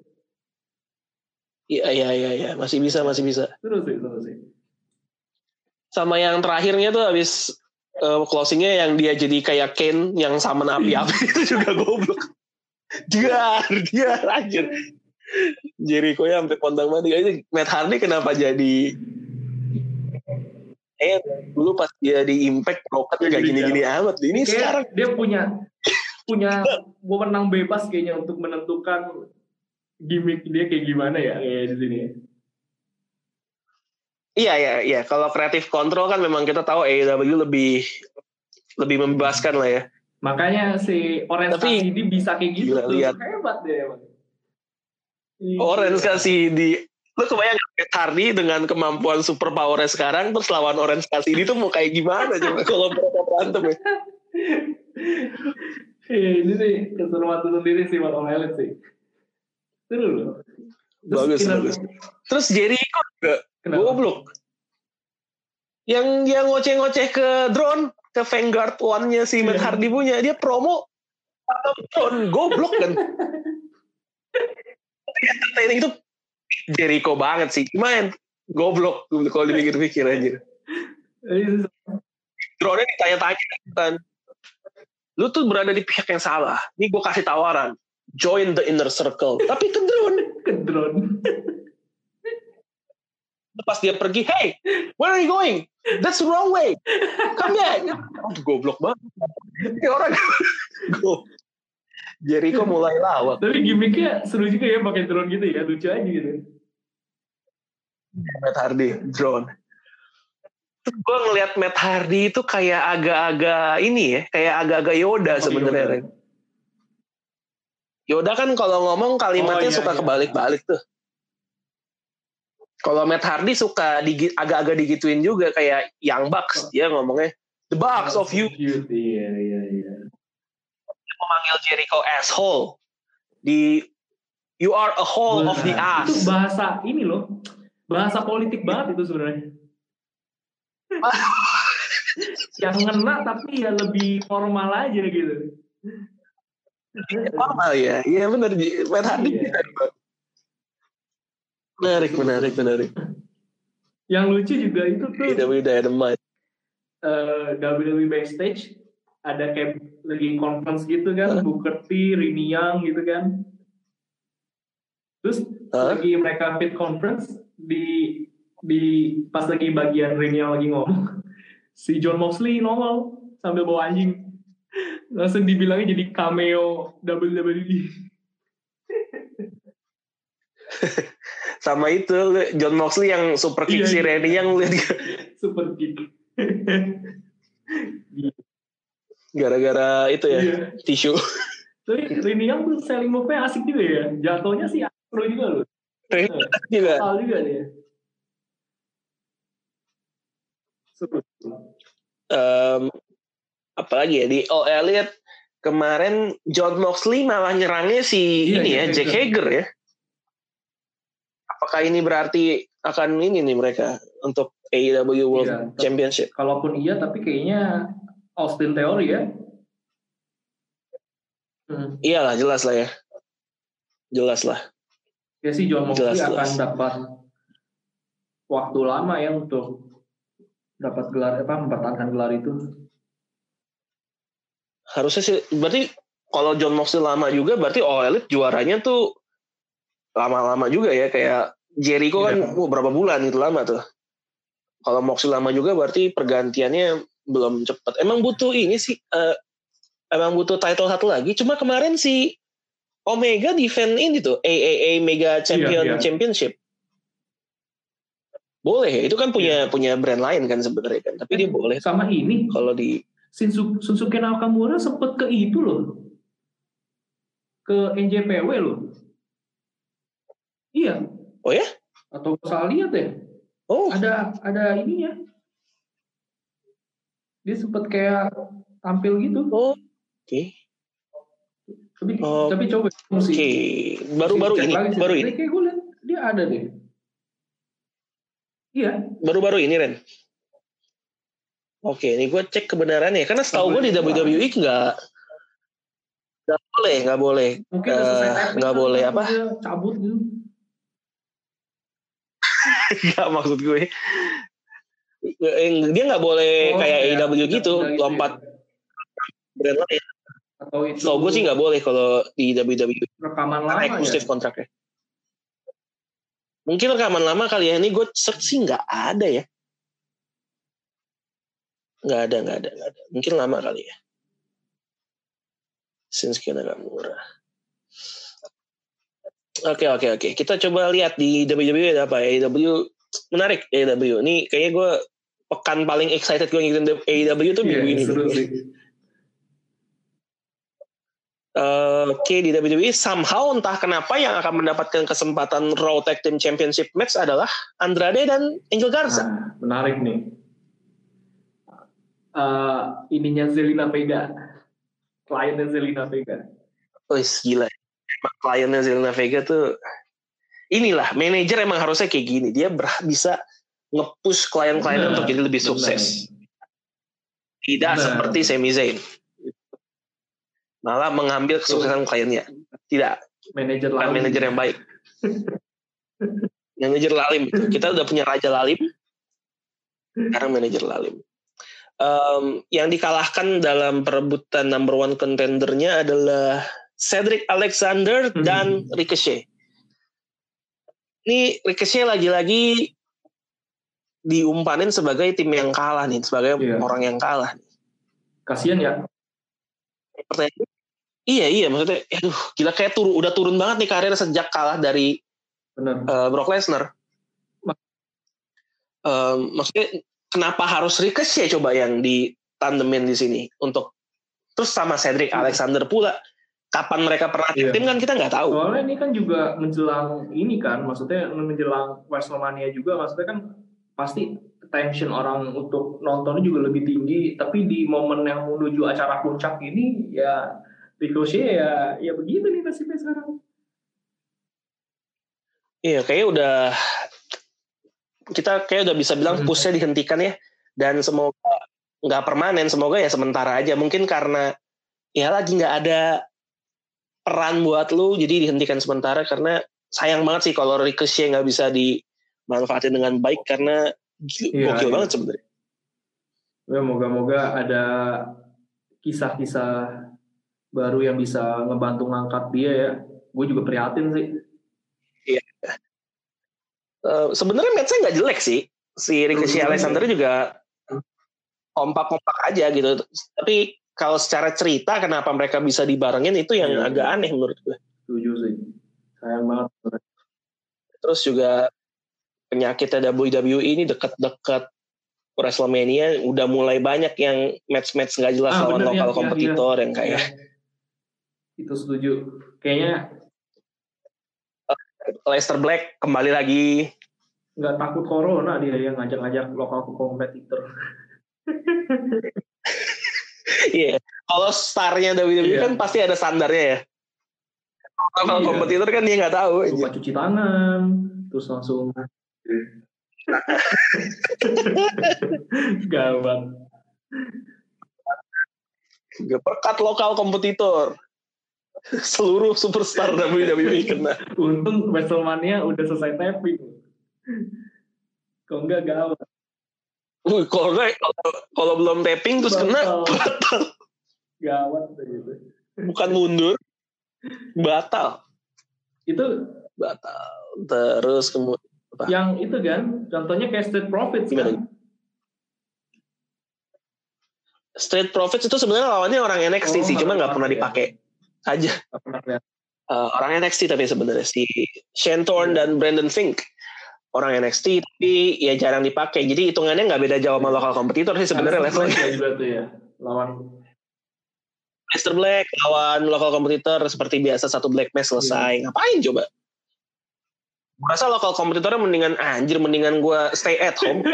Speaker 2: Iya iya iya iya masih bisa masih bisa.
Speaker 3: Seru sih, seru sih.
Speaker 2: Sama yang terakhirnya tuh habis eh, closingnya yang dia jadi kayak Ken yang sama api-api itu juga goblok. Dia dia anjir. Jericho ya sampai pondang mati aja. Matt Hardy kenapa jadi eh dulu pas dia di Impact Rocket
Speaker 3: Dia
Speaker 2: gak
Speaker 3: jadi
Speaker 2: gini-gini amat. Ini
Speaker 3: Kayak
Speaker 2: sekarang
Speaker 3: dia punya punya wewenang bebas kayaknya untuk menentukan gimmick dia kayak gimana ya kayak di sini.
Speaker 2: Iya iya iya. Kalau kreatif kontrol kan memang kita tahu AEW lebih lebih membebaskan lah ya.
Speaker 3: Makanya si Orange
Speaker 2: Tapi-
Speaker 3: Cassidy bisa kayak gitu.
Speaker 2: Gila,
Speaker 3: tuh.
Speaker 2: lihat.
Speaker 3: Hebat deh emang. Iya.
Speaker 2: Orange kasih di lu kebayang nggak Matt Hardy dengan kemampuan super powernya sekarang terus lawan Orange Cassidy itu mau kayak gimana coba kalau mereka berantem ya
Speaker 3: ini sih keseruan sendiri sih buat All Elite sih. Seru loh. Terus
Speaker 2: Bagus,
Speaker 3: kira-
Speaker 2: bagus. terus Jericho juga
Speaker 3: Kenapa?
Speaker 2: goblok yang dia ngoceh-ngoceh ke drone ke Vanguard One-nya si Matt
Speaker 3: Iya.
Speaker 2: Hardy punya dia promo atau drone goblok kan entertaining itu Jericho banget sih cuman goblok kalau dipikir-pikir aja
Speaker 3: Iya,
Speaker 2: drone-nya ditanya-tanya kan lu tuh berada di pihak yang salah. Ini gue kasih tawaran. Join the inner circle. Tapi ke drone.
Speaker 3: Ke drone.
Speaker 2: pas dia pergi hey where are you going? That's the wrong way. Come back. Aduh, goblok banget. Ini orang. Go. Jericho mulai lawak.
Speaker 3: Tapi gimmicknya seru juga ya pakai drone gitu ya, lucu aja gitu.
Speaker 2: Matt Hardy drone gue ngelihat Matt Hardy itu kayak agak-agak ini ya kayak agak-agak Yoda
Speaker 3: Oh,
Speaker 2: sebenarnya
Speaker 3: Yoda.
Speaker 2: Kan kalau ngomong kalimatnya
Speaker 3: Oh, iya,
Speaker 2: suka
Speaker 3: iya.
Speaker 2: kebalik-balik tuh kalau Matt Hardy suka digi- agak-agak digituin juga kayak Young Bucks dia ngomongnya the box of you
Speaker 3: Iya, iya, iya.
Speaker 2: memanggil Jericho asshole di you are a hole of the ass
Speaker 3: Itu bahasa ini loh. Bahasa politik banget itu sebenarnya. yang ngena tapi ya lebih formal aja gitu.
Speaker 2: normal ya iya benar Hardy
Speaker 3: Iya.
Speaker 2: menarik menarik menarik
Speaker 3: Yang lucu juga itu tuh
Speaker 2: WWE Dynamite
Speaker 3: eh, WWE backstage ada kayak lagi conference gitu kan, Booker T, Rini Young gitu kan. Terus
Speaker 2: Hah?
Speaker 3: lagi mereka fit conference di di pas lagi bagian Young lagi ngomong, si John Moxley nongol sambil bawa anjing. Langsung dibilangnya jadi cameo. WWE.
Speaker 2: sama itu John Moxley yang super kick
Speaker 3: Iya,
Speaker 2: si
Speaker 3: iya.
Speaker 2: Randy yang lihat
Speaker 3: Super kick.
Speaker 2: gara-gara itu ya
Speaker 3: Iya.
Speaker 2: tisu
Speaker 3: Tapi Young tuh selling move-nya asik juga ya. Jatuhnya sih seru juga loh.
Speaker 2: juga
Speaker 3: Hal juga dia.
Speaker 2: Em, apalagi ya di All Elite kemarin John Moxley malah nyerangnya si
Speaker 3: Iya,
Speaker 2: ini ya
Speaker 3: Jack
Speaker 2: Hager ya apakah ini berarti akan ini nih mereka untuk AEW World
Speaker 3: Iya,
Speaker 2: Championship
Speaker 3: Kalaupun iya, tapi kayaknya Austin Theory ya. Hmm.
Speaker 2: iyalah jelas lah ya jelas lah
Speaker 3: Ya sih John Moxley
Speaker 2: Jelas,
Speaker 3: akan
Speaker 2: jelas.
Speaker 3: dapat waktu lama ya untuk dapat gelar apa mempertahankan gelar itu.
Speaker 2: harusnya sih berarti kalau John Moxley lama juga berarti All Elite juaranya tuh lama-lama juga ya kayak Jericho kan
Speaker 3: Iya.
Speaker 2: wah, berapa bulan itu lama tuh kalau Moxley lama juga berarti pergantiannya belum cepat emang butuh ini sih eh, emang butuh title satu lagi cuma kemarin si Omega defend ini tuh AAA Mega Champion
Speaker 3: Iya, iya.
Speaker 2: Championship boleh itu kan punya punya brand lain kan sebenarnya kan tapi dia boleh
Speaker 3: Sama ini
Speaker 2: kalau di
Speaker 3: Shinsu- Shinsuke Nakamura sempet ke itu loh. Ke NJPW loh. Iya.
Speaker 2: Oh ya?
Speaker 3: Atau salah lihat ya?
Speaker 2: oh
Speaker 3: Ada ada ininya. Dia sempet kayak tampil gitu.
Speaker 2: oh oke
Speaker 3: Tapi
Speaker 2: Oh,
Speaker 3: tapi coba mesti
Speaker 2: Oke, baru-baru ini,
Speaker 3: sih.
Speaker 2: baru ini,
Speaker 3: Kayak gue liat dia ada deh. Iya.
Speaker 2: baru-baru ini Ren. Oke, ini gue cek kebenarannya karena setahu gue di WWE nggak nggak boleh, nggak boleh. Eh, nggak
Speaker 3: kali,
Speaker 2: boleh apa?
Speaker 3: Cabut gitu.
Speaker 2: Nggak maksud gue. Eh, Dia nggak boleh
Speaker 3: Oh,
Speaker 2: kayak
Speaker 3: iya.
Speaker 2: AEW gitu,
Speaker 3: gitu
Speaker 2: lompat
Speaker 3: ya.
Speaker 2: brand lain.
Speaker 3: Atau itu
Speaker 2: Setahu gue sih nggak boleh kalau di WWE
Speaker 3: rekaman lama
Speaker 2: karena
Speaker 3: ya.
Speaker 2: eksklusif kontraknya. Mungkin rekaman lama kali ya. Ini gue search sih nggak ada ya. Nggak ada, nggak ada, nggak ada. Mungkin lama kali ya. Shinsuke Nakamura. Oke, oke, oke. Kita coba lihat di WWE ada apa ya. AEW menarik AEW. Ini kayaknya gue pekan paling excited gue ngikutin AEW tuh minggu
Speaker 3: Iya,
Speaker 2: ini.
Speaker 3: seru sih.
Speaker 2: Oke di WWE somehow entah kenapa yang akan mendapatkan kesempatan Raw Tag Team Championship match adalah Andrade dan Angel Garza.
Speaker 3: Nah, menarik nih. Eh, ininya Zelina Vega, kliennya Zelina Vega.
Speaker 2: Wih gila. Emang kliennya Zelina Vega tuh inilah manajer emang harusnya kayak gini. Dia ber- bisa nge-push klien-kliennya
Speaker 3: Bener,
Speaker 2: untuk jadi lebih
Speaker 3: bener.
Speaker 2: sukses. Tidak
Speaker 3: Bener.
Speaker 2: seperti Sami Zayn. Malah mengambil kesuksesan kliennya. Tidak,
Speaker 3: Manajer lain.
Speaker 2: manajer yang baik. manajer lalim. Kita udah punya raja lalim. Sekarang manajer lalim. Em, yang dikalahkan dalam perebutan number one contendernya adalah Cedric Alexander
Speaker 3: Hmm.
Speaker 2: dan Ricochet. Ini Ricochet lagi-lagi diumpanin sebagai tim yang kalah nih, sebagai
Speaker 3: Iya.
Speaker 2: orang yang kalah.
Speaker 3: Kasian ya.
Speaker 2: Pertanyaan, iya iya maksudnya, aduh gila kayak turun, udah turun banget nih karir sejak kalah dari
Speaker 3: Bener.
Speaker 2: eh, Brock Lesnar. Em, maksudnya kenapa harus Ricochet coba yang ditandemin di sini untuk terus sama Cedric
Speaker 3: Iya.
Speaker 2: Alexander pula kapan mereka pernah
Speaker 3: Iya.
Speaker 2: tim kan kita nggak tahu.
Speaker 3: Soalnya ini kan juga menjelang ini kan, maksudnya menjelang WrestleMania juga, maksudnya kan pasti tension orang untuk nontonnya juga lebih tinggi. Tapi di momen yang menuju acara puncak ini, ya Ricochet ya, ya begitu nih nasibnya sekarang.
Speaker 2: Iya kayaknya udah kita kayak udah bisa bilang
Speaker 3: Hmm.
Speaker 2: pushnya dihentikan ya dan semoga nggak permanen semoga ya sementara aja mungkin karena ya lagi nggak ada peran buat lu jadi dihentikan sementara karena sayang banget sih kalau Ricochet nggak bisa dimanfaatin dengan baik karena
Speaker 3: Iya,
Speaker 2: gokil
Speaker 3: iya.
Speaker 2: banget sebenarnya
Speaker 3: Ya, moga-moga ada kisah-kisah baru yang bisa ngebantu ngangkat dia ya. Gue juga prihatin sih.
Speaker 2: Eh, sebenarnya matchnya nggak jelek sih si Ricochet
Speaker 3: Hmm.
Speaker 2: Alexander juga kompak-kompak aja gitu tapi kalau secara cerita kenapa mereka bisa dibarengin itu yang
Speaker 3: Iya.
Speaker 2: agak aneh menurut gue
Speaker 3: Setuju sih. Sayang banget.
Speaker 2: terus juga penyakitnya WWE ini dekat-dekat WrestleMania udah mulai banyak yang match-match nggak jelas
Speaker 3: Ah,
Speaker 2: lawan lokal
Speaker 3: ya, ya,
Speaker 2: kompetitor yang kayak
Speaker 3: Ya. Itu setuju. Kayaknya
Speaker 2: Leicester Black kembali lagi
Speaker 3: nggak takut corona dia yang ngajak-ngajak lokal kompetitor.
Speaker 2: Iya. Kalau starnya WWE
Speaker 3: Iya.
Speaker 2: kan pasti ada standarnya ya. Kalau
Speaker 3: Iya.
Speaker 2: kompetitor kan dia nggak tahu.
Speaker 3: Lupa cuci tangan, terus langsung gawat.
Speaker 2: Gak perkat lokal kompetitor. Seluruh superstar WWE kena.
Speaker 3: Untung WrestleMania udah selesai tapping. Kok enggak gawat.
Speaker 2: Wih, kalau nggak, kalau, kalau belum tapping terus kena,
Speaker 3: Batal.
Speaker 2: batal.
Speaker 3: Gawat gitu.
Speaker 2: Bukan mundur, batal.
Speaker 3: Itu
Speaker 2: Batal. Terus kemudian
Speaker 3: yang itu kan, contohnya kayak Street Profits
Speaker 2: Gimana?
Speaker 3: kan.
Speaker 2: Profits itu sebenarnya lawannya orang NXT
Speaker 3: Oh,
Speaker 2: sih, cuma
Speaker 3: nggak
Speaker 2: pernah
Speaker 3: dipakai
Speaker 2: dipakai aja.
Speaker 3: Pernah lihat.
Speaker 2: Eh, orang NXT tapi sebenarnya si Shane Thorne dan Brandon Fink orang NXT tapi ya jarang dipakai. Jadi hitungannya nggak beda jauh sama lokal kompetitor sih sebenarnya levelnya.
Speaker 3: ya juga tuh ya. Lawan
Speaker 2: Aleister Black lawan lokal kompetitor seperti biasa satu black match selesai. Ngapain coba? Gue rasa lokal kompetitornya mendingan anjir mendingan gue stay at home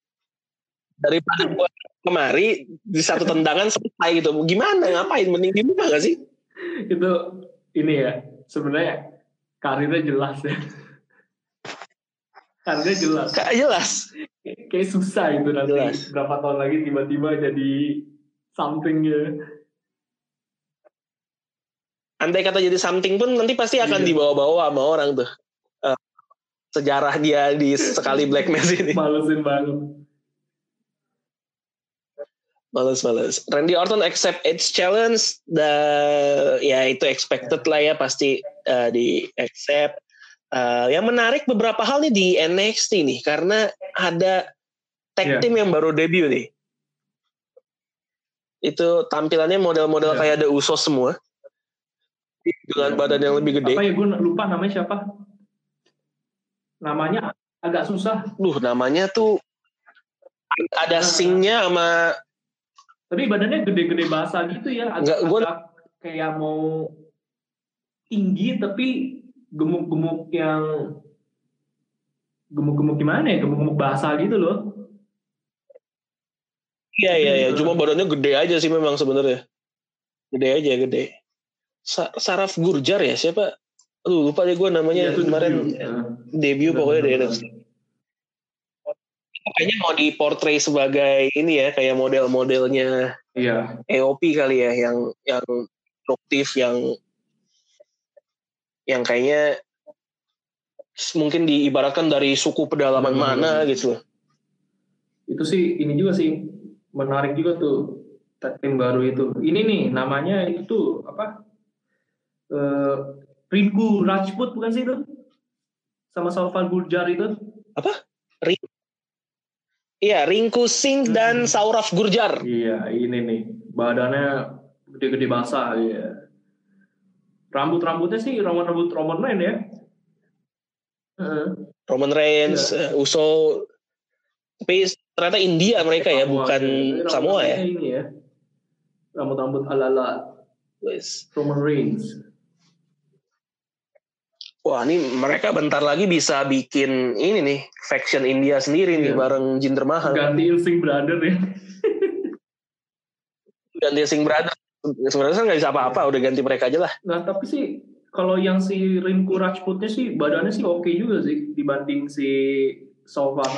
Speaker 2: daripada gue kemari di satu tendangan selesai gitu. Gimana ngapain mending di rumah gak sih?
Speaker 3: itu ini ya sebenarnya karirnya jelas ya karirnya jelas
Speaker 2: Gak jelas.
Speaker 3: kayak susah itu nanti
Speaker 2: Jelas.
Speaker 3: berapa tahun lagi tiba-tiba jadi something ya
Speaker 2: andai kata jadi something pun nanti pasti akan
Speaker 3: Iya.
Speaker 2: dibawa-bawa sama orang tuh Eh, sejarah dia di sekali black match ini
Speaker 3: malesin banget
Speaker 2: males males Randy Orton accept age challenge da, ya itu expected lah ya pasti eh, di accept Eh, yang menarik beberapa hal nih di NXT nih karena ada tag
Speaker 3: Iya.
Speaker 2: team yang baru debut nih itu tampilannya model-model
Speaker 3: Iya.
Speaker 2: kayak ada Usos semua dengan
Speaker 3: Iya.
Speaker 2: badan yang lebih gede
Speaker 3: apa ya gue lupa namanya siapa namanya agak susah.
Speaker 2: Duh, namanya tuh ada singnya sama
Speaker 3: Tapi badannya gede-gede basah gitu ya. Agak,
Speaker 2: Nggak, gua-
Speaker 3: agak kayak mau tinggi tapi gemuk-gemuk yang gemuk-gemuk gimana ya? Gemuk-gemuk basah gitu loh.
Speaker 2: Iya iya iya,
Speaker 3: Gitu.
Speaker 2: cuma badannya gede aja sih memang sebenarnya. Gede aja gede. Sa- Saraf Gurjar ya siapa? Aduh lupa deh gue namanya
Speaker 3: Iya, itu
Speaker 2: kemarin
Speaker 3: debut. Nah,
Speaker 2: debut pokoknya dari. Kayaknya mau diportray sebagai ini ya kayak model-modelnya
Speaker 3: Iya.
Speaker 2: EOP kali ya yang yang produktif yang yang kayaknya mungkin diibaratkan dari suku pedalaman
Speaker 3: Hmm.
Speaker 2: mana gitu loh.
Speaker 3: Itu sih ini juga sih menarik juga tuh team baru itu. Ini nih namanya itu tuh apa? Eh Rinku Rajput bukan sih itu? Sama Salvan Gurjar itu?
Speaker 2: Iya, Rinku Singh dan
Speaker 3: Hmm.
Speaker 2: Sauraf Gurjar.
Speaker 3: Iya, ini nih. Badannya gede-gede basah ya. Rambut-rambutnya sih rambut-rambut Roman Reigns ya. Heeh.
Speaker 2: Roman Reigns,
Speaker 3: Iya.
Speaker 2: eh, Uso, tapi ternyata India mereka ya,
Speaker 3: Samoa,
Speaker 2: bukan
Speaker 3: Ini
Speaker 2: Samoa ya.
Speaker 3: Ini ya. Rambut-rambut ala-ala. Roman Reigns.
Speaker 2: Wah, ini mereka bentar lagi bisa bikin ini nih, faction India sendiri nih
Speaker 3: Iya.
Speaker 2: bareng Jinder Mahal
Speaker 3: Gantiin Sing Brother ya.
Speaker 2: dan The Singh Brothers. Sebenarnya kan nggak bisa apa-apa, udah ganti mereka aja lah.
Speaker 3: Nah, tapi sih kalau yang si Rinku Rajputnya sih badannya sih oke juga sih dibanding si Sauvar.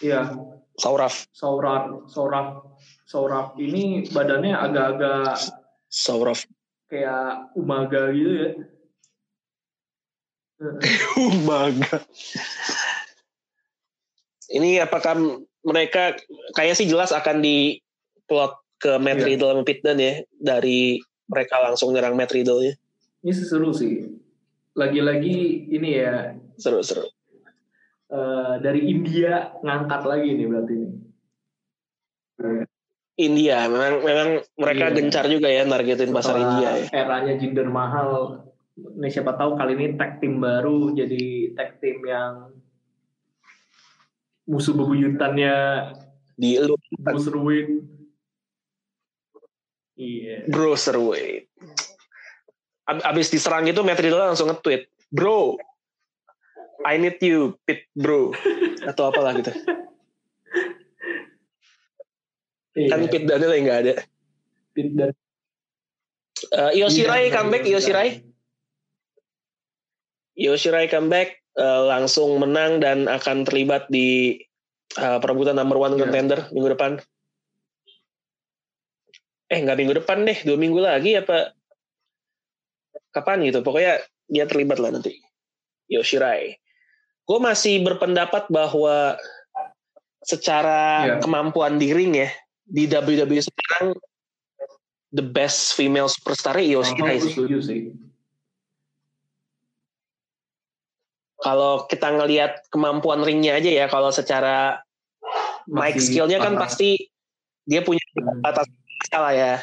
Speaker 3: Iya,
Speaker 2: Sauraf,
Speaker 3: Saurar, Sauraf, Sauraf ini badannya agak-agak
Speaker 2: Sauraf.
Speaker 3: kayak umaga gitu ya.
Speaker 2: Umaga. Ini apakah mereka kayaknya sih jelas akan diplot ke Matt
Speaker 3: Iya.
Speaker 2: Riddle sama ya dari mereka langsung nyerang Matt Riddle ya.
Speaker 3: Ini seru sih. Lagi-lagi ini ya
Speaker 2: Seru-seru.
Speaker 3: eh, dari India ngangkat lagi nih berarti ini.
Speaker 2: India memang memang mereka
Speaker 3: Iya.
Speaker 2: gencar juga ya nargetin pasar
Speaker 3: Setelah
Speaker 2: India ya.
Speaker 3: Eranya Jinder Mahal. Ini siapa tahu kali ini tag team baru jadi tag team yang musuh bebuyutannya
Speaker 2: Di lu
Speaker 3: Ruin. Iya.
Speaker 2: Bruiserweight. Ab- Abis diserang itu Matt Riddle langsung nge-tweet, "Bro, I need you, Pit Bro." Atau apalah gitu.
Speaker 3: Iya.
Speaker 2: Kan Pit Dunne lagi nggak ada.
Speaker 3: Pit dan
Speaker 2: Uh, Io Shirai
Speaker 3: Iya,
Speaker 2: comeback, Io
Speaker 3: iya.
Speaker 2: Shirai. Io Shirai comeback uh, langsung menang dan akan terlibat di uh, perebutan number one
Speaker 3: Iya.
Speaker 2: contender minggu depan. Eh nggak minggu depan deh, dua minggu lagi apa? Kapan gitu? Pokoknya dia terlibat lah nanti. Io Shirai. Gue masih berpendapat bahwa secara
Speaker 3: Iya.
Speaker 2: kemampuan di ring ya di WWE sekarang the best female superstar Io Shirai
Speaker 3: aku
Speaker 2: sih.
Speaker 3: sih.
Speaker 2: Kalau kita ngelihat kemampuan ringnya aja ya, kalau secara mic skillnya kan pasti dia punya
Speaker 3: Hmm.
Speaker 2: batas salah ya.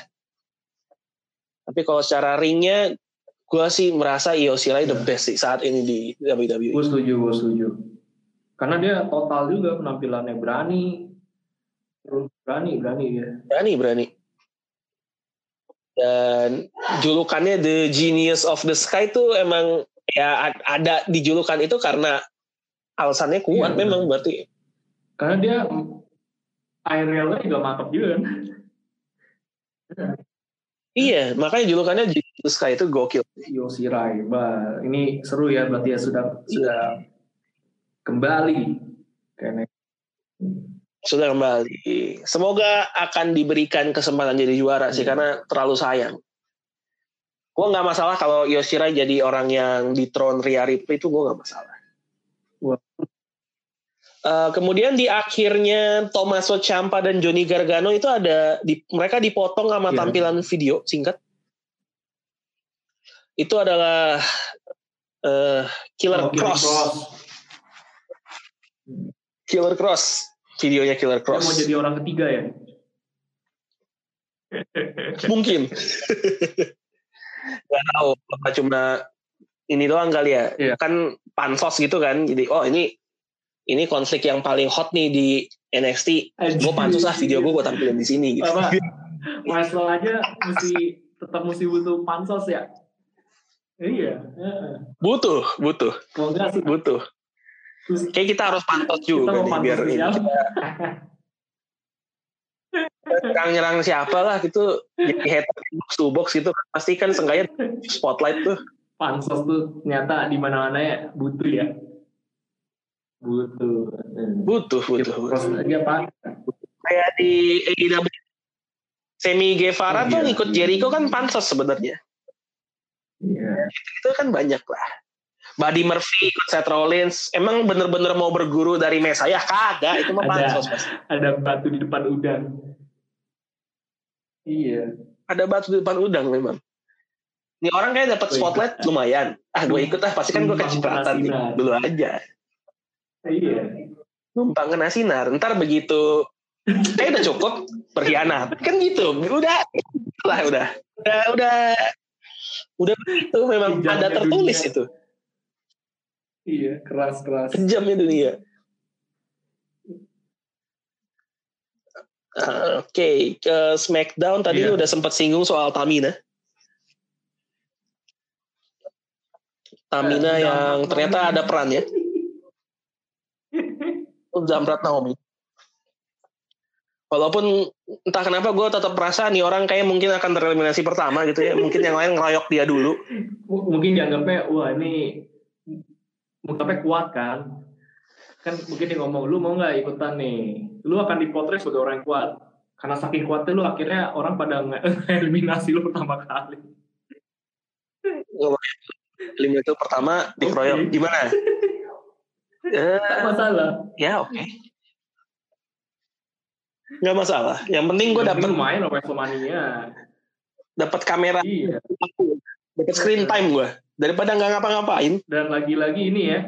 Speaker 2: Tapi kalau secara ringnya, gue sih merasa Io Shirai the
Speaker 3: Iya.
Speaker 2: best sih saat ini di WWE.
Speaker 3: Gue setuju, gue setuju. Karena dia total juga penampilannya berani, berani, berani ya.
Speaker 2: Berani, berani. Dan julukannya The Genius of the Sky tuh emang ya ada di julukan itu karena alasannya kuat
Speaker 3: Iya,
Speaker 2: memang berarti.
Speaker 3: Karena dia aerialnya juga mantap juga kan.
Speaker 2: Iya, makanya julukannya the Sky itu gokil.
Speaker 3: Yoshirai, wah ini seru ya berarti ya sudah sudah kembali kayak
Speaker 2: sudah kembali. Semoga akan diberikan kesempatan jadi juara sih
Speaker 3: Hmm.
Speaker 2: karena terlalu sayang. Gue nggak masalah kalau Yoshirai jadi orang yang dethrone Rhea Ripley itu gue nggak masalah.
Speaker 3: Wah.
Speaker 2: Eh, kemudian di akhirnya Tommaso Ciampa dan Johnny Gargano itu ada di, mereka dipotong sama
Speaker 3: Iya.
Speaker 2: tampilan video singkat. Itu adalah eh, Killer
Speaker 3: Oh,
Speaker 2: Cross.
Speaker 3: Cross.
Speaker 2: Killer Cross. Videonya Killer
Speaker 3: Dia
Speaker 2: Cross.
Speaker 3: mau jadi orang ketiga ya.
Speaker 2: mungkin nggak tahu apa cuma ini doang kali ya
Speaker 3: Iya.
Speaker 2: kan pansos gitu kan jadi oh ini ini konflik yang paling hot nih di NXT. Gue pansus lah video gue gue tampilin di sini gitu.
Speaker 3: Apa? Wrestler aja mesti tetap mesti butuh pansos ya. Iya. heeh.
Speaker 2: Butuh, butuh,
Speaker 3: enggak sih?
Speaker 2: butuh. Kayak kita harus pantos
Speaker 3: kita
Speaker 2: juga
Speaker 3: mau
Speaker 2: nih
Speaker 3: pansos
Speaker 2: biar ini.
Speaker 3: siapa?
Speaker 2: nyerang-nyerang siapa lah gitu jadi head box to box gitu pasti kan sengaja spotlight tuh
Speaker 3: Pansos tuh ternyata di mana-mana ya butuh ya. Butuh.
Speaker 2: butuh butuh, butuh.
Speaker 3: apa?
Speaker 2: kayak di AEW Semi Guevara
Speaker 3: Oh,
Speaker 2: tuh
Speaker 3: iya.
Speaker 2: ngikut Jericho kan pansos sebenarnya
Speaker 3: Iya.
Speaker 2: itu kan banyak lah Buddy Murphy ikut Seth Rollins emang bener-bener mau berguru dari Mesiah kagak itu mah
Speaker 3: Ada.
Speaker 2: pansos pasti
Speaker 3: Ada batu di depan udang. Iya.
Speaker 2: ada batu di depan udang memang. Ini orang kayak dapat spotlight lumayan. Ah gue ikut lah pasti kan gue kecipratan dulu aja.
Speaker 3: Iya.
Speaker 2: numpang kena sinar ntar begitu. Kayak udah cukup berkhianat. Kan gitu udah. Lah udah. Udah udah. Udah begitu memang ada tertulis
Speaker 3: dunia.
Speaker 2: itu
Speaker 3: Iya, keras-keras.
Speaker 2: kejamnya dunia Ah, Oke, ke SmackDown tadi
Speaker 3: Iya.
Speaker 2: udah sempat singgung soal Tamina. Tamina
Speaker 3: Eh,
Speaker 2: yang ternyata
Speaker 3: Naomi.
Speaker 2: ada perannya. Jamrat Naomi. Walaupun entah kenapa gue tetap merasa nih orang kayak mungkin akan tereliminasi pertama gitu ya. Mungkin yang lain ngeroyok dia dulu.
Speaker 3: M- mungkin dianggapnya wah ini mungkin kuat kan kan mungkin dia ngomong lu mau nggak ikutan nih lu akan dipotret sebagai orang yang kuat karena saking kuatnya lu akhirnya orang pada eliminasi lu pertama kali
Speaker 2: Eliminasi pertama dikeroyok.
Speaker 3: Oke.
Speaker 2: Gimana? Eh,
Speaker 3: tak masalah
Speaker 2: ya oke. Nggak masalah. Yang penting gue dapat
Speaker 3: lumayan loh Wrestlemania
Speaker 2: dapat kamera,
Speaker 3: iya
Speaker 2: dapat screen time gue daripada nggak ngapa-ngapain.
Speaker 3: dan lagi-lagi ini ya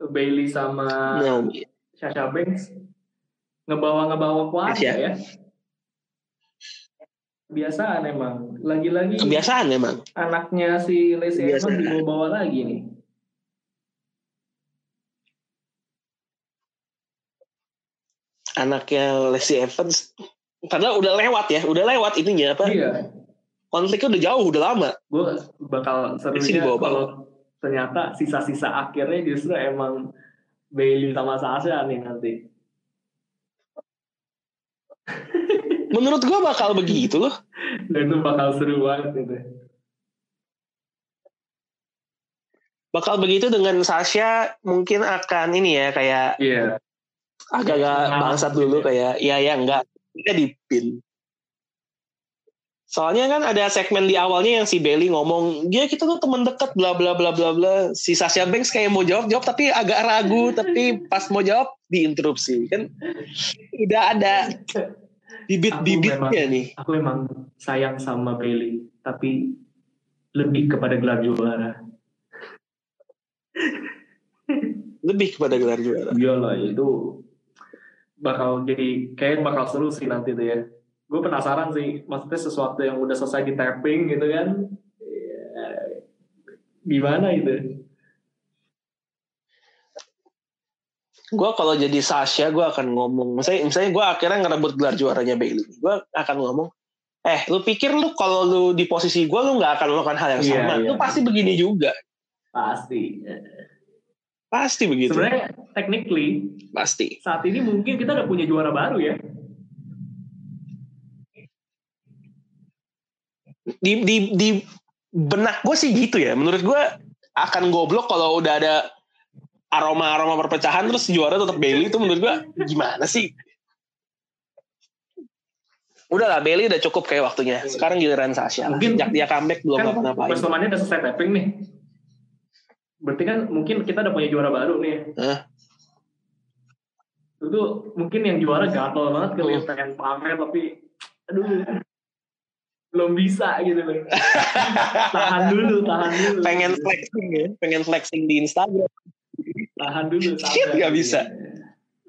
Speaker 3: Bailey sama
Speaker 2: Naomi.
Speaker 3: Sasha Banks ngebawa-ngebawa keluarga
Speaker 2: Iya.
Speaker 3: ya kebiasaan emang lagi-lagi
Speaker 2: Kebiasaan memang.
Speaker 3: anaknya si Lacey Evans dibawa-bawa lagi nih
Speaker 2: Anaknya Leslie Evans. Padahal udah lewat ya, udah lewat ininya apa?
Speaker 3: iya
Speaker 2: Konfliknya udah jauh, udah lama.
Speaker 3: gue bakal serunya kalau ternyata sisa-sisa akhirnya justru emang Bailey sama Sasha nih nanti
Speaker 2: Menurut gue bakal begitu loh.
Speaker 3: dan itu bakal seru banget gitu
Speaker 2: Bakal begitu dengan Sasha mungkin akan ini ya kayak
Speaker 3: iya
Speaker 2: agak-agak
Speaker 3: Ngalah
Speaker 2: bangsat dulu
Speaker 3: ya.
Speaker 2: kayak iya ya enggak. Dia dipin. Soalnya kan ada segmen di awalnya yang si Bailey ngomong, dia kita tuh teman dekat bla bla bla bla bla. Si Sasha Banks kayak mau jawab jawab tapi agak ragu tapi pas mau jawab diinterupsi kan udah ada bibit-bibitnya nih.
Speaker 3: aku emang sayang sama Bailey tapi lebih kepada gelar juara
Speaker 2: Lebih kepada gelar juara.
Speaker 3: iyalah itu bakal jadi kayak bakal seru sih nanti tuh ya gue penasaran sih maksudnya sesuatu yang udah selesai di tapping gitu kan Ya, gimana itu
Speaker 2: Gue kalau jadi Sasha, gue akan ngomong. Misalnya, misalnya gue akhirnya ngerebut gelar juaranya Bailey. Gue akan ngomong, eh lu pikir lu kalau lu di posisi gue lu nggak akan melakukan hal yang
Speaker 3: Iya,
Speaker 2: sama.
Speaker 3: iya.
Speaker 2: Lu pasti begini juga.
Speaker 3: pasti
Speaker 2: Pasti begitu.
Speaker 3: sebenarnya technically
Speaker 2: Pasti.
Speaker 3: saat ini mungkin kita udah punya juara baru ya
Speaker 2: Di, di, di benak gue sih gitu ya. Menurut gue akan goblok kalau udah ada aroma-aroma perpecahan terus juara tetap Bailey itu menurut gue gimana sih? Udah lah Bailey udah cukup kayak waktunya. Sekarang giliran Sasha.
Speaker 3: Mungkin-
Speaker 2: Sejak dia comeback belum
Speaker 3: kan
Speaker 2: ngapa-ngapain.
Speaker 3: Wrestlemania udah selesai tapping nih berarti kan mungkin kita udah punya juara baru nih
Speaker 2: Hah?
Speaker 3: itu mungkin yang juara gatel banget kali ya pengen pamer tapi aduh belum bisa gitu loh tahan dulu tahan dulu
Speaker 2: pengen flexing ya, pengen flexing di Instagram.
Speaker 3: tahan dulu
Speaker 2: Shit,
Speaker 3: sabar.
Speaker 2: nggak bisa.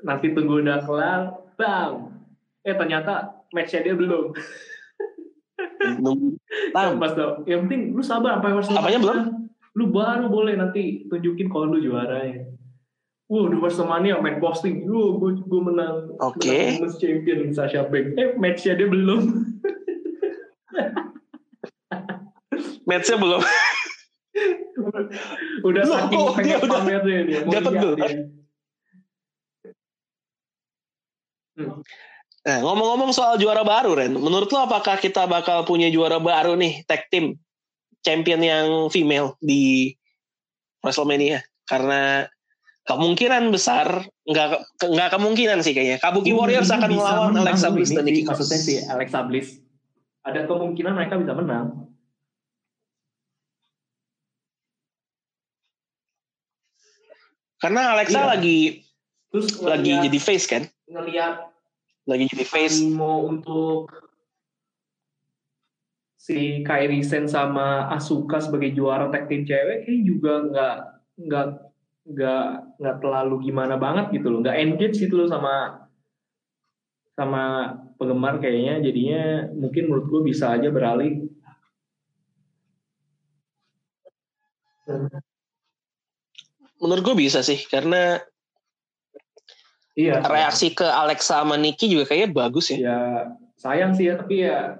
Speaker 3: nanti tunggu udah kelar bam eh ternyata matchnya dia belum.
Speaker 2: Tam.
Speaker 3: pas tuh yang penting lu sabar sampai Wrestlemania
Speaker 2: Apanya belum?
Speaker 3: lu baru boleh nanti tunjukin kalau lu juara ya Wah, udah WrestleMania main posting, wah gue gue menang,
Speaker 2: Oke.
Speaker 3: menang Women's Champion Sasha Banks. Eh, matchnya dia belum.
Speaker 2: Matchnya belum.
Speaker 3: udah
Speaker 2: Loh,
Speaker 3: saking
Speaker 2: kok dia udah
Speaker 3: pamernya dia. mau dia. Hmm.
Speaker 2: Nah, ngomong-ngomong soal juara baru, Ren. Menurut lo apakah kita bakal punya juara baru nih, tag team champion yang female di WrestleMania? Karena kemungkinan besar, nggak nggak kemungkinan sih kayaknya. Kabuki Warriors akan melawan Alexa Bliss dan Nikki Cross.
Speaker 3: Maksudnya sih Alexa Bliss. Ada kemungkinan mereka bisa menang.
Speaker 2: Karena Alexa
Speaker 3: Iya.
Speaker 2: lagi
Speaker 3: Terus
Speaker 2: lagi
Speaker 3: ngeliat-
Speaker 2: jadi face kan?
Speaker 3: ngelihat
Speaker 2: Lagi jadi face.
Speaker 3: mau untuk si Kairi Sen sama Asuka sebagai juara tag team cewek kayak juga nggak nggak nggak nggak terlalu gimana banget gitu loh nggak engage gitu loh sama sama penggemar kayaknya jadinya mungkin menurut gue bisa aja beralih
Speaker 2: Menurut gue bisa sih, karena
Speaker 3: iya
Speaker 2: reaksi ke Alexa sama Nikki juga kayaknya bagus ya.
Speaker 3: ya sayang sih ya tapi ya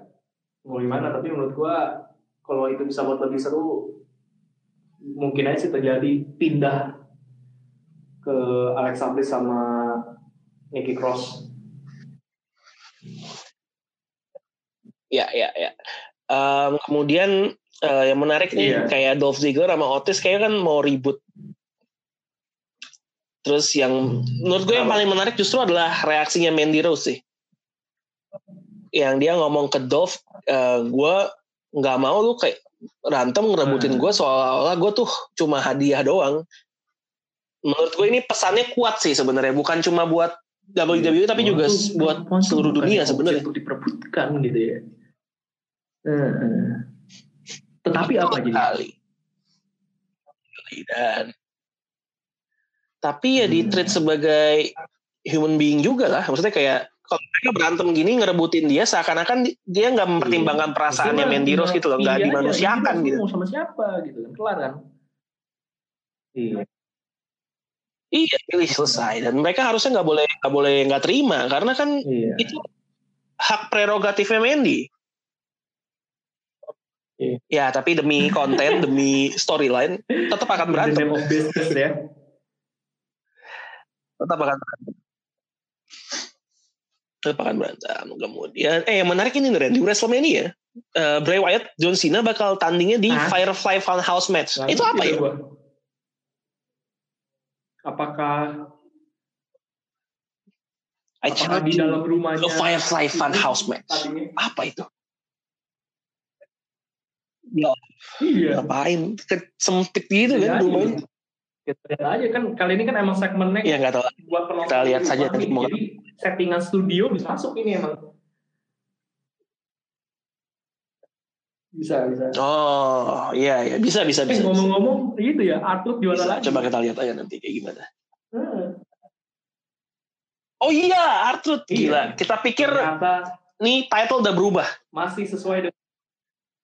Speaker 3: mau gimana tapi menurut gua kalau itu bisa buat lebih seru mungkin aja sih terjadi pindah ke Alexa Bliss sama Nikki Cross
Speaker 2: Ya, ya, ya. Em, kemudian eh, yang menarik nih
Speaker 3: Iya.
Speaker 2: kayak Dolph Ziggler sama Otis kayaknya kan mau ribut. Terus yang menurut gue yang paling menarik justru adalah reaksinya Mandy Rose sih. Yang dia ngomong ke Dolph, eh, gue nggak mau lu kayak rantem ngerebutin
Speaker 3: Hmm.
Speaker 2: gue soalnya gue tuh cuma hadiah doang. Menurut gue ini pesannya kuat sih sebenarnya, bukan cuma buat WWE tapi juga
Speaker 3: tuh
Speaker 2: buat
Speaker 3: tuh
Speaker 2: seluruh dunia sebenarnya.
Speaker 3: untuk diperebutkan gitu ya Heeh. tetapi apa jadi
Speaker 2: kali dan tapi ya di
Speaker 3: Hmm.
Speaker 2: treat sebagai human being juga lah. Maksudnya kayak kalau mereka berantem gini ngerebutin dia seakan-akan di- dia nggak mempertimbangkan perasaannya
Speaker 3: Maksudnya
Speaker 2: Mandy Rose gitu loh nggak
Speaker 3: iya,
Speaker 2: dimanusiakan
Speaker 3: iya,
Speaker 2: gitu.
Speaker 3: mau sama siapa gitu kan kelar kan? Iya.
Speaker 2: Iya pilih selesai. Dan mereka harusnya nggak boleh nggak boleh nggak terima karena kan
Speaker 3: iya.
Speaker 2: itu hak prerogatifnya Mandy
Speaker 3: Iya.
Speaker 2: ya tapi demi konten demi storyline tetap akan berantem.
Speaker 3: of business ya
Speaker 2: tetap akan berantem. Tetap akan berantem. Kemudian, eh yang menarik ini Ren, di WrestleMania, eh, Bray Wyatt, John Cena bakal tandingnya di
Speaker 3: Hah?
Speaker 2: Firefly Funhouse match.
Speaker 3: Nah,
Speaker 2: itu apa ya?
Speaker 3: gua. apakah
Speaker 2: I
Speaker 3: apakah di dalam rumahnya
Speaker 2: a Firefly Funhouse match.
Speaker 3: tadinya
Speaker 2: Apa itu? Ya,
Speaker 3: iya
Speaker 2: ngapain? Sempit gitu kan
Speaker 3: Jadi,
Speaker 2: rumahnya.
Speaker 3: Kita lihat aja kan kali ini kan emang segmennya
Speaker 2: Iya nggak tahu.
Speaker 3: buat penonton
Speaker 2: Kita lihat saja nanti
Speaker 3: jadi settingan studio bisa masuk ini emang bisa bisa
Speaker 2: Oh, iya ya bisa bisa
Speaker 3: eh
Speaker 2: bisa.
Speaker 3: ngomong-ngomong itu ya Arthur juara
Speaker 2: Bisa.
Speaker 3: lagi
Speaker 2: Coba kita lihat aja nanti kayak gimana.
Speaker 3: Heeh.
Speaker 2: Oh iya, Arthur
Speaker 3: Iya.
Speaker 2: gila. Kita pikir
Speaker 3: ternyata
Speaker 2: nih title udah berubah.
Speaker 3: masih sesuai dengan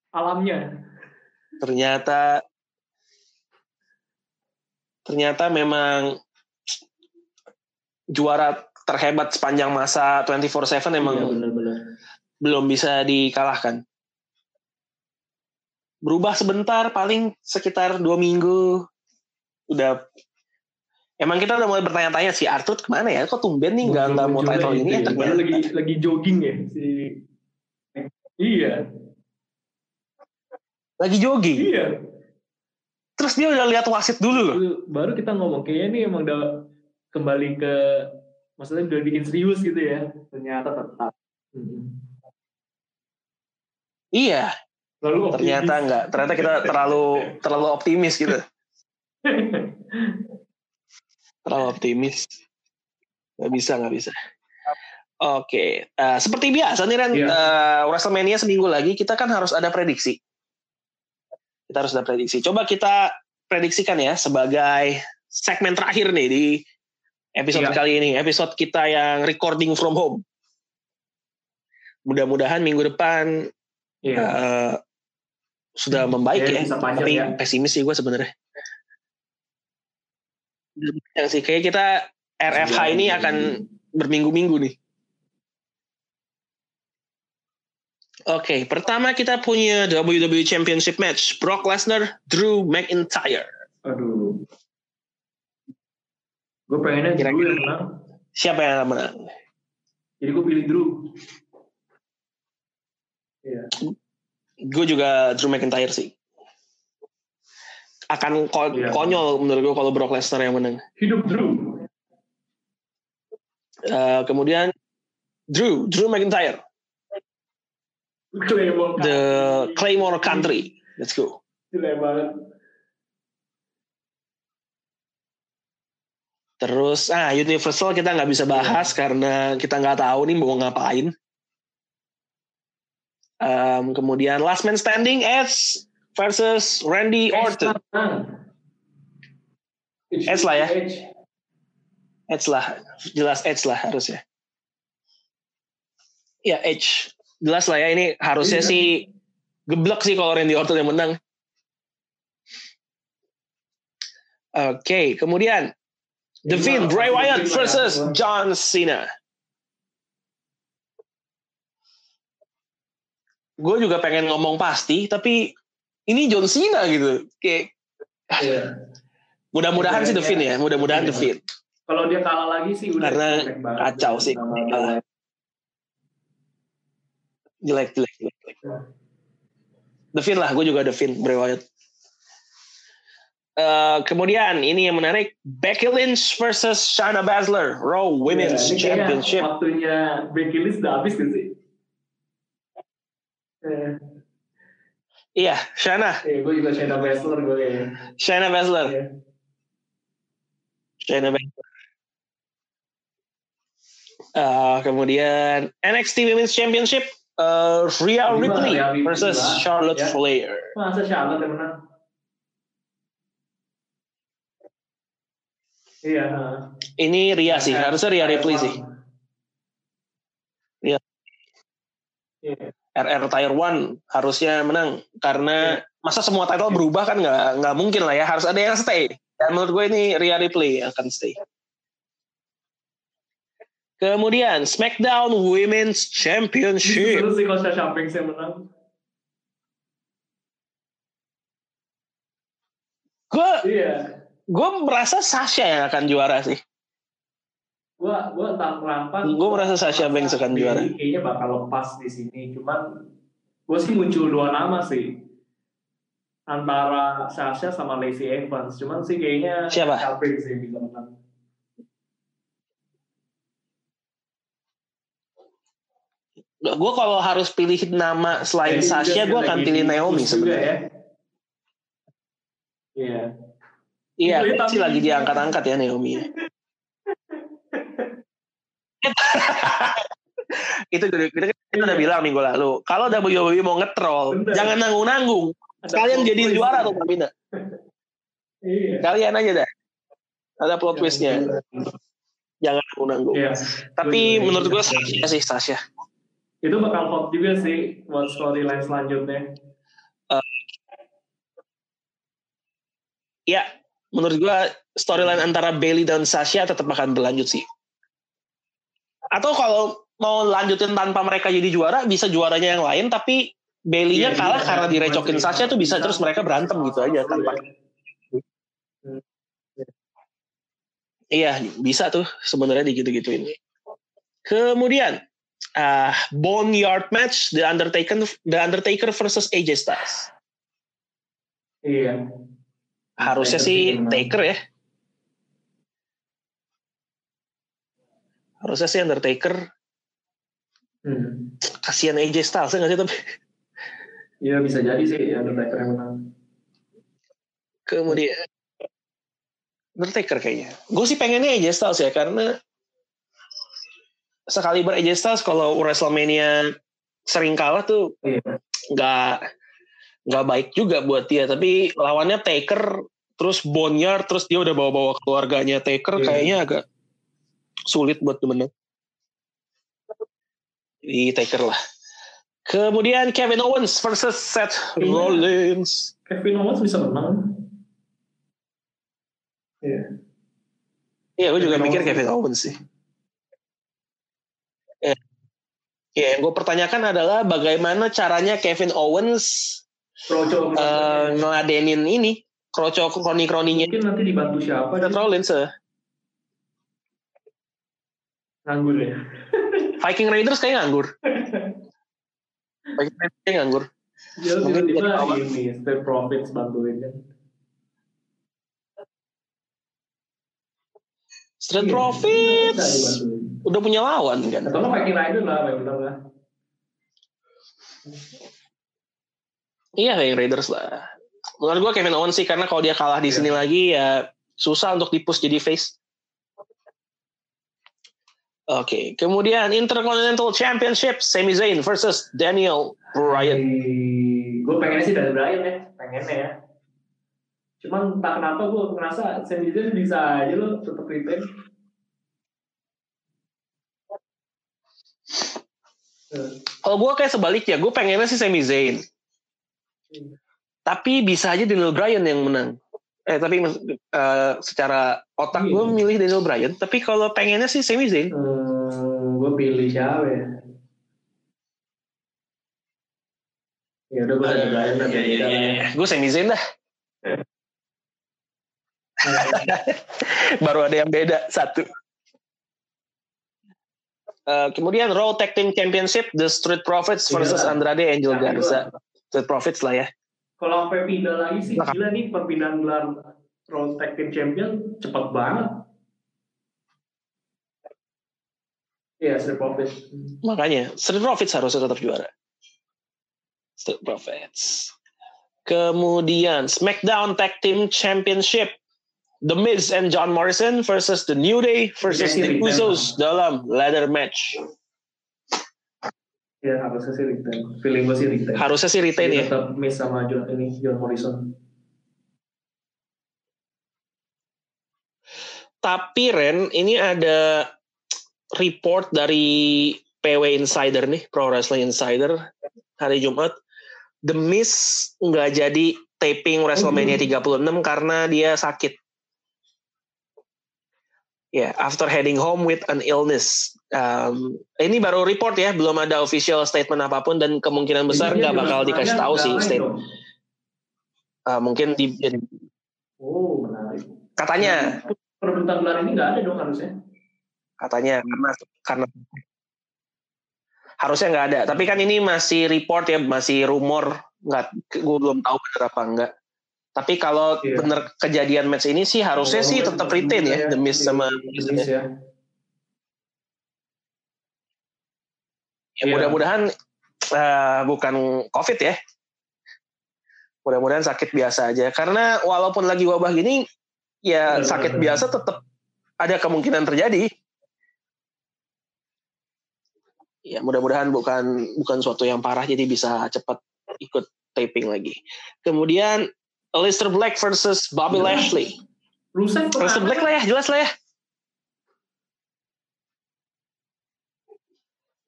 Speaker 3: alamnya
Speaker 2: ternyata ternyata memang juara terhebat sepanjang masa 24/7 emang
Speaker 3: iya
Speaker 2: belum bisa dikalahkan. Berubah sebentar paling sekitar dua minggu. Udah. Emang kita udah mulai bertanya-tanya si Arthur ke mana ya? Kok tumben nih nggak nggak mau title ini? ya ternyata
Speaker 3: lagi lagi jogging ya si iya.
Speaker 2: Lagi jogging?
Speaker 3: Iya
Speaker 2: terus dia udah lihat wasit dulu loh.
Speaker 3: Baru kita ngomong kayaknya ini emang udah kembali ke maksudnya udah bikin serius gitu ya ternyata tetap. Mm-mm.
Speaker 2: iya.
Speaker 3: Lalu
Speaker 2: ternyata nggak ternyata kita terlalu terlalu optimis gitu. Terlalu optimis. Nggak bisa nggak bisa. Oke eh, seperti biasa nih Ren
Speaker 3: Iya.
Speaker 2: eh, Wrestlemania seminggu lagi kita kan harus ada prediksi kita harus ada prediksi coba kita prediksikan ya sebagai segmen terakhir nih di episode
Speaker 3: Iya.
Speaker 2: kali ini episode kita yang recording from home mudah-mudahan minggu depan
Speaker 3: Iya.
Speaker 2: eh, sudah membaik
Speaker 3: Ya,
Speaker 2: ya, tapi
Speaker 3: ya.
Speaker 2: pesimis sih gue sebenarnya Yang sih kayak kita RFH ini akan berminggu-minggu nih. Oke, pertama kita punya WWE Championship match Brock Lesnar, Drew McIntyre.
Speaker 3: Aduh. Gue pengennya Drew
Speaker 2: Kira-kira-
Speaker 3: yang menang.
Speaker 2: Siapa yang menang?
Speaker 3: Jadi gue pilih Drew. Iya.
Speaker 2: Gue juga Drew McIntyre sih. Akan ko-
Speaker 3: Iya.
Speaker 2: konyol menurut gue kalau Brock Lesnar yang menang.
Speaker 3: Hidup Drew.
Speaker 2: Eh, kemudian Drew, Drew McIntyre,
Speaker 3: Claymore
Speaker 2: the Claymore Country. Let's go.
Speaker 3: Banget.
Speaker 2: Terus ah Universal kita nggak bisa bahas karena kita nggak tahu nih mau ngapain. Em, kemudian Last Man Standing Edge versus Randy Orton. Edge lah ya.
Speaker 3: Edge
Speaker 2: lah, jelas Edge lah harusnya. Ya Edge, jelas lah ya ini harusnya
Speaker 3: Iya.
Speaker 2: sih geblek sih kalau Randy Orton yang menang. Oke, kemudian The Fiend, Bray Wyatt
Speaker 3: ya.
Speaker 2: versus John Cena. Gue juga pengen ngomong pasti, tapi ini John Cena gitu. Kayak
Speaker 3: Iya.
Speaker 2: mudah-mudahan sih The Fiend ya, mudah-mudahan The
Speaker 3: Iya.
Speaker 2: Fiend.
Speaker 3: Kalau dia kalah lagi sih udah
Speaker 2: Karena kacau sih. Kalah. Jelek, jelek, jelek. jelek. The Fiend lah, gue juga The Fiend, Bray Wyatt. Eh, kemudian ini yang menarik Becky Lynch versus Shayna Baszler Raw Women's
Speaker 3: Iya, kayaknya
Speaker 2: Championship.
Speaker 3: Waktunya Becky Lynch udah habis gak sih? Eh,
Speaker 2: Iya, Shayna,
Speaker 3: eh, gue juga Shayna Baszler gue ya.
Speaker 2: Shayna Baszler,
Speaker 3: Iya.
Speaker 2: Shayna Baszler. Eh, kemudian NXT Women's Championship eh, Rhea Ripley versus Charlotte
Speaker 3: ya.
Speaker 2: Flair.
Speaker 3: Masa Charlotte yang menang? Iya.
Speaker 2: Ini Rhea sih, harusnya
Speaker 3: kayak
Speaker 2: Ripley sih. Iya.
Speaker 3: Iya.
Speaker 2: RR Tier 1 harusnya menang karena masa semua title berubah kan nggak nggak mungkin lah ya harus ada yang stay dan menurut gue ini Rhea Ripley yang akan stay kemudian SmackDown Women's Championship
Speaker 3: Seru sih kalau Sasha Banks yang menang.
Speaker 2: gue
Speaker 3: Iya.
Speaker 2: gue merasa Sasha yang akan juara sih
Speaker 3: Gua gua entah kenapa.
Speaker 2: Gua merasa Sasha Banks akan juara.
Speaker 3: Kayaknya bakal lepas di sini. Cuman gue sih muncul dua nama sih. Antara Sasha sama Lacey Evans. Cuman sih kayaknya
Speaker 2: Siapa?
Speaker 3: Sasha Banks yang bisa menang.
Speaker 2: Gue kalau harus pilih nama selain
Speaker 3: Jadi
Speaker 2: Sasha gue akan pilih Naomi sebenarnya
Speaker 3: ya. Iya.
Speaker 2: iya
Speaker 3: Tapi-
Speaker 2: sih lagi diangkat-angkat ya Naomi itu kita, kita, kita udah bilang minggu lalu kalau WWE mau ngetrol
Speaker 3: Bener.
Speaker 2: jangan nanggung-nanggung kalian
Speaker 3: twist.
Speaker 2: juara tuh Tamina
Speaker 3: Iya.
Speaker 2: kalian aja dah ada plot twistnya jangan nanggung-nanggung
Speaker 3: Iya.
Speaker 2: tapi menurut gue
Speaker 3: gitu.
Speaker 2: Sasha sih Sasha
Speaker 3: Itu bakal hot juga sih buat storyline selanjutnya.
Speaker 2: ya menurut gue storyline antara Bailey dan Sasha tetap akan berlanjut sih atau kalau mau lanjutin tanpa mereka jadi juara bisa juaranya yang lain tapi Bailey-nya
Speaker 3: Iya,
Speaker 2: kalah
Speaker 3: iya.
Speaker 2: karena direcokin Sasha tuh bisa terus mereka berantem gitu aja tanpa Iya, bisa tuh sebenarnya digitu-gituin. Kemudian ah Boneyard match The Undertaker The Undertaker versus AJ Styles.
Speaker 3: Iya.
Speaker 2: Harusnya
Speaker 3: Taker
Speaker 2: sih. Taker ya. Harusnya sih Undertaker
Speaker 3: Hmm.
Speaker 2: kasihan AJ Styles ya nggak sih tapi
Speaker 3: Iya bisa jadi sih Undertaker yang menang.
Speaker 2: kemudian Undertaker kayaknya. Gue sih pengennya AJ Styles ya karena sekali AJ Styles kalau WrestleMania sering kalah tuh
Speaker 3: Iya.
Speaker 2: nggak nggak baik juga buat dia tapi lawannya Taker terus Boneyard terus dia udah bawa-bawa keluarganya Taker
Speaker 3: Iya.
Speaker 2: kayaknya agak sulit buat menang di Taker lah kemudian Kevin Owens versus Seth
Speaker 3: Iya.
Speaker 2: Rollins
Speaker 3: Kevin Owens bisa menang. Iya.
Speaker 2: Iya, gue juga
Speaker 3: Kevin
Speaker 2: mikir
Speaker 3: Owens.
Speaker 2: Kevin Owens sih. Ya, ya yang gue pertanyakan adalah bagaimana caranya Kevin Owens
Speaker 3: Kroco
Speaker 2: eh ngeladenin ini kroco kroni-kroninya
Speaker 3: mungkin nanti dibantu siapa
Speaker 2: Seth. Rollins eh.
Speaker 3: nganggur ya
Speaker 2: Viking Raiders kayak nganggur. Viking Raiders kayak nganggur.
Speaker 3: dia
Speaker 2: Mungkin
Speaker 3: tiba-tiba ini Step Profits bantuin kan
Speaker 2: Street
Speaker 3: Iya,
Speaker 2: Profits udah punya lawan kan.
Speaker 3: atau nggak Viking Rider lah benar lah
Speaker 2: Iya Viking Raiders lah. Menurut gue Kevin Owens sih karena kalau dia kalah di
Speaker 3: Iya.
Speaker 2: sini lagi ya susah untuk dipush jadi face. Oke, kemudian Intercontinental Championship Sami Zayn versus Daniel Bryan.
Speaker 3: gue pengennya sih dari Brian ya pengennya ya cuman tak kenapa gue ngerasa Zayn bisa aja lo tetap retain Eh,
Speaker 2: Kalau gue kayak sebaliknya, gue pengennya sih Sami Zayn.
Speaker 3: Hmm.
Speaker 2: Tapi bisa aja Daniel Bryan yang menang. Eh tapi eh, secara otak
Speaker 3: Iya.
Speaker 2: gue milih Daniel Bryan. Tapi kalau pengennya sih Sami Zayn.
Speaker 3: Hmm, gue pilih siapa ya? Ya udah gue ada Brian dan beda lah ya.
Speaker 2: Gue Sami Zayn dah. Baru ada yang beda satu. Eh, kemudian Raw Tag Team Championship The Street Profits versus
Speaker 3: Iya.
Speaker 2: Andrade Angel
Speaker 3: Yakin
Speaker 2: Garza. Street Profits lah ya.
Speaker 3: Kalau sampai pindah lagi sih
Speaker 2: Nah.
Speaker 3: gila nih perpindahan gelar Raw Tag Team Champion cepat banget. Iya, Street Profits.
Speaker 2: Makanya Street Profits harusnya tetap juara. Street Profits. Kemudian SmackDown Tag Team Championship. The Miz and John Morrison versus The New Day versus
Speaker 3: Iya
Speaker 2: The Usos dalam ladder match.
Speaker 3: Ya harusnya sih retain. Feeling gue sih retain.
Speaker 2: Harusnya sih retain ya.
Speaker 3: Tetap miss sama John ini John Morrison.
Speaker 2: Tapi Ren, ini ada report dari PW Insider nih, Pro Wrestling Insider hari Jumat. The Miz nggak jadi taping WrestleMania 36 karena dia sakit. Ya, after heading home with an illness. Um, ini baru report ya, belum ada official statement apa pun dan kemungkinan besar nggak bakal dikasih tahu sih statement. Uh, mungkin di,
Speaker 3: Oh menarik.
Speaker 2: katanya,
Speaker 3: Perebutan gelar ini nggak ada dong harusnya.
Speaker 2: katanya karena karena harusnya nggak ada. Tapi kan ini masih report ya, masih rumor, nggak, gue belum tahu benar apa enggak. Tapi kalau
Speaker 3: Iya.
Speaker 2: bener kejadian match ini sih harusnya
Speaker 3: Oh,
Speaker 2: sih tetap retain
Speaker 3: juga
Speaker 2: ya, The Miz
Speaker 3: Di-
Speaker 2: sama
Speaker 3: Miz ya.
Speaker 2: ya
Speaker 3: Iya.
Speaker 2: mudah-mudahan eh, bukan COVID ya. Mudah-mudahan sakit biasa aja. Karena walaupun lagi wabah gini, ya
Speaker 3: Benar,
Speaker 2: sakit
Speaker 3: benar,
Speaker 2: biasa tetap ada kemungkinan terjadi. Ya mudah-mudahan bukan bukan suatu yang parah jadi bisa cepat ikut taping lagi. Kemudian Aleister Black versus Bobby
Speaker 3: Iya.
Speaker 2: Lashley.
Speaker 3: Rusev
Speaker 2: Aleister Black lah ya, jelas lah ya.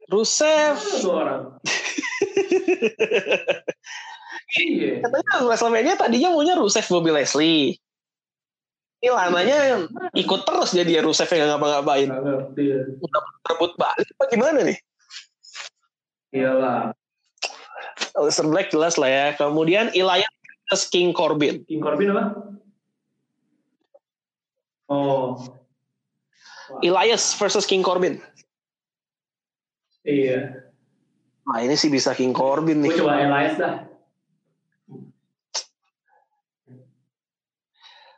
Speaker 2: Rusev?
Speaker 3: Iya.
Speaker 2: katanya WrestleMania tadinya maunya Rusev Bobby Leslie. Ini lamanya ikut terus jadi ya Rusev yang ngapa-ngapain.
Speaker 3: Ya.
Speaker 2: Rebut balik apa gimana nih?
Speaker 3: Iyalah.
Speaker 2: Aleister Black jelas lah ya. Kemudian Elias versus King Corbin.
Speaker 3: King Corbin apa? Oh.
Speaker 2: Elias versus King Corbin.
Speaker 3: Iya.
Speaker 2: Nah ini sih bisa King Corbin
Speaker 3: Gue
Speaker 2: nih.
Speaker 3: coba Elias dah.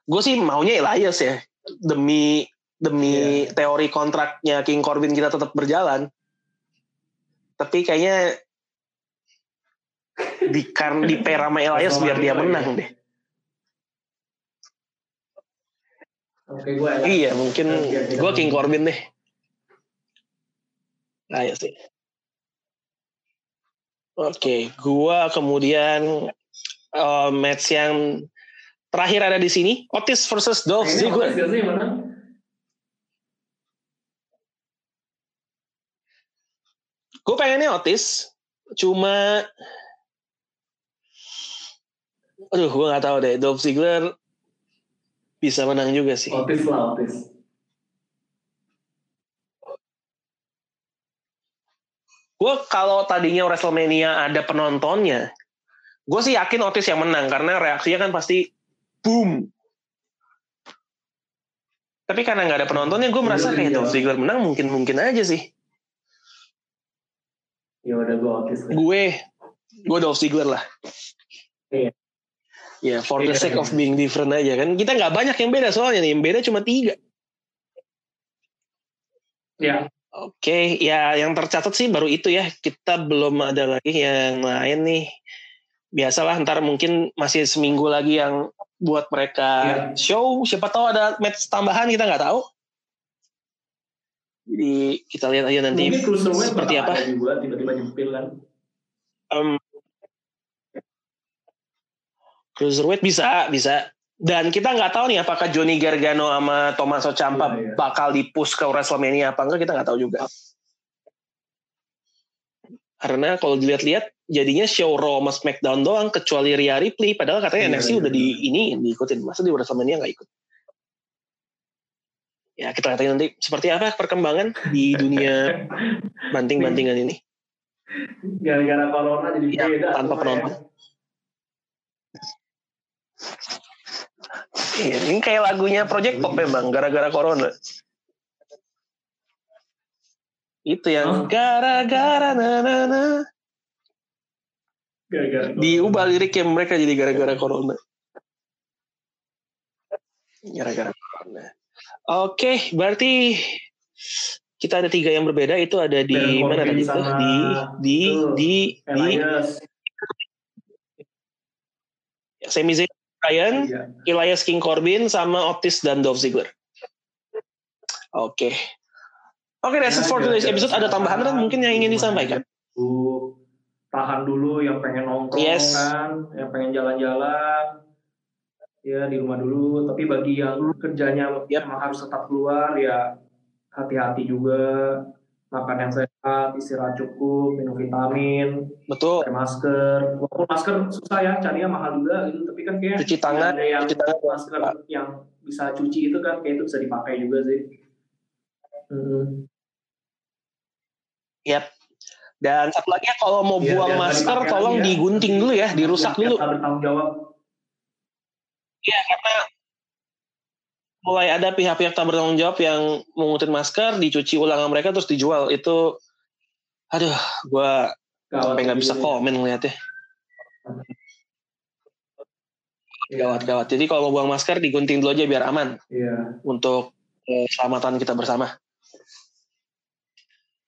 Speaker 2: Gue sih maunya Elias ya. Demi demi teori kontraknya King Corbin kita tetap berjalan. Tapi kayaknya di karena di pair sama Elias biar dia menang deh.
Speaker 3: Oke, gue Elias.
Speaker 2: Iya mungkin gue King. Corbin deh. Nah, ya sih. Oke, gua kemudian eh, match yang terakhir ada di sini Otis versus Dolph Ziggler. Gue pengennya Otis, cuma aduh gue gak tau deh. Dolph Ziggler bisa menang juga sih.
Speaker 3: Otis lah Otis
Speaker 2: gue kalau tadinya Wrestlemania ada penontonnya gue sih yakin Otis yang menang karena reaksinya kan pasti boom. Tapi karena gak ada penontonnya gue merasa iya, kayak
Speaker 3: iya.
Speaker 2: Dolph Ziggler menang mungkin mungkin aja sih.
Speaker 3: Ya udah gue Otis
Speaker 2: gue gue Dolph Ziggler lah.
Speaker 3: Iya.
Speaker 2: Ya, for the
Speaker 3: Iya,
Speaker 2: sake of being different aja kan. Kita nggak banyak yang beda soalnya nih. Yang beda cuma tiga.
Speaker 3: Ya,
Speaker 2: Oke, ya yang tercatat sih baru itu ya. Kita belum ada lagi yang lain nih. Biasalah ntar mungkin masih seminggu lagi yang buat mereka
Speaker 3: Iya.
Speaker 2: show. Siapa tahu ada match tambahan kita nggak tahu. Jadi kita lihat aja nanti
Speaker 3: mungkin
Speaker 2: seperti apa.
Speaker 3: ada juga tiba-tiba nyempil kan.
Speaker 2: Em, cruiserweight bisa, bisa. Dan kita nggak tahu nih apakah Johnny Gargano sama Tommaso Ciampa
Speaker 3: Iya, iya.
Speaker 2: bakal dipush ke WrestleMania apa enggak kita nggak tahu juga. Karena kalau dilihat-lihat jadinya show Raw sama SmackDown doang kecuali Rhea Ripley padahal katanya
Speaker 3: Iya,
Speaker 2: NXT
Speaker 3: iya,
Speaker 2: udah di ini diikutin masa di WrestleMania nggak ikut. Ya kita lihat nanti seperti apa perkembangan di dunia banting-bantingan ini.
Speaker 3: Gara-gara corona jadi
Speaker 2: Iya,
Speaker 3: beda.
Speaker 2: tanpa
Speaker 3: semua
Speaker 2: penonton.
Speaker 3: ya.
Speaker 2: Iya, ini kayak lagunya Project Pop memang gara-gara corona. Itu yang
Speaker 3: Hah?
Speaker 2: gara-gara na na na.
Speaker 3: Gara-gara
Speaker 2: Diubah liriknya mereka jadi gara-gara corona. Gara-gara corona. Oke, berarti kita ada tiga yang berbeda itu ada di mana tadi tuh?
Speaker 3: sama
Speaker 2: Di di
Speaker 3: itu,
Speaker 2: di di. Sami Zayn, Ryan,
Speaker 3: Iya.
Speaker 2: Elias King Corbin sama Otis dan Dolph Ziggler. Oke. Oke, that's it for today's episode. Ada tambahan kan mungkin yang ingin disampaikan?
Speaker 3: Tahan dulu yang pengen nongkrong
Speaker 2: Yes.
Speaker 3: kan, yang pengen jalan-jalan. Ya di rumah dulu, tapi bagi yang kerjanya emang harus tetap keluar ya hati-hati juga. Makan yang sehat, istirahat cukup, minum vitamin,
Speaker 2: Betul.
Speaker 3: pakai masker. Walaupun masker susah ya, carinya mahal juga gitu. Tapi kan kayak
Speaker 2: Cuci tangan,
Speaker 3: ada yang
Speaker 2: cuci tangan.
Speaker 3: masker yang bisa cuci itu kan kayak itu bisa dipakai juga sih. Hmm.
Speaker 2: Yap. Dan satu lagi ya, kalau mau
Speaker 3: Iya,
Speaker 2: buang masker, tolong
Speaker 3: ya.
Speaker 2: digunting dulu ya, dirusak
Speaker 3: Yang
Speaker 2: dulu.
Speaker 3: bertanggung jawab.
Speaker 2: Iya, karena mulai ada pihak-pihak tak bertanggung jawab yang mengutin masker, dicuci ulang mereka terus dijual. Itu, aduh,
Speaker 3: Gawat
Speaker 2: sampai nggak bisa komen ngeliatnya.
Speaker 3: Iya.
Speaker 2: Gawat-gawat. Jadi kalau mau buang masker, digunting dulu aja biar aman.
Speaker 3: Iya.
Speaker 2: untuk eh, keselamatan kita bersama.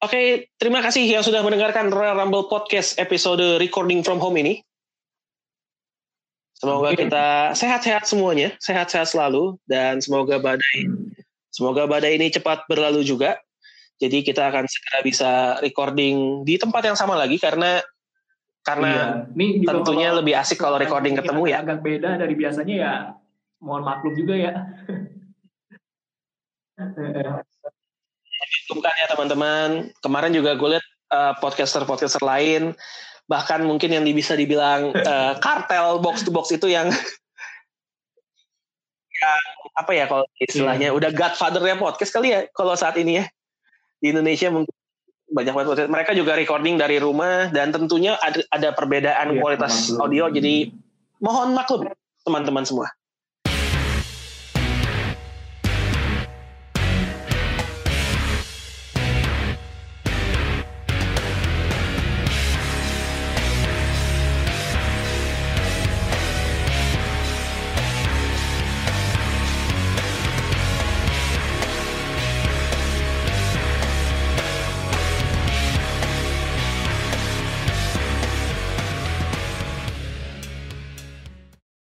Speaker 2: Oke, terima kasih yang sudah mendengarkan Royal Rumble Podcast episode Recording from Home ini. Semoga kita sehat-sehat semuanya, sehat-sehat selalu, dan semoga badai, semoga badai ini cepat berlalu juga. Jadi kita akan segera bisa recording di tempat yang sama lagi karena karena
Speaker 3: Iya. Ini
Speaker 2: tentunya
Speaker 3: kalau
Speaker 2: lebih asik kalau recording ketemu ya.
Speaker 3: Agak beda dari biasanya ya. Mohon maklum juga ya.
Speaker 2: bukan ya teman-teman. Kemarin juga gue lihat eh, podcaster-podcaster lain, bahkan mungkin yang bisa dibilang eh, kartel box to box itu yang yang apa ya kalau istilahnya udah godfather-nya podcast kali ya kalau saat ini ya di Indonesia mungkin banyak banget. Mereka juga recording dari rumah dan tentunya ada, ada perbedaan
Speaker 3: Iya,
Speaker 2: kualitas
Speaker 3: maklum.
Speaker 2: audio. Jadi mohon maklum teman-teman semua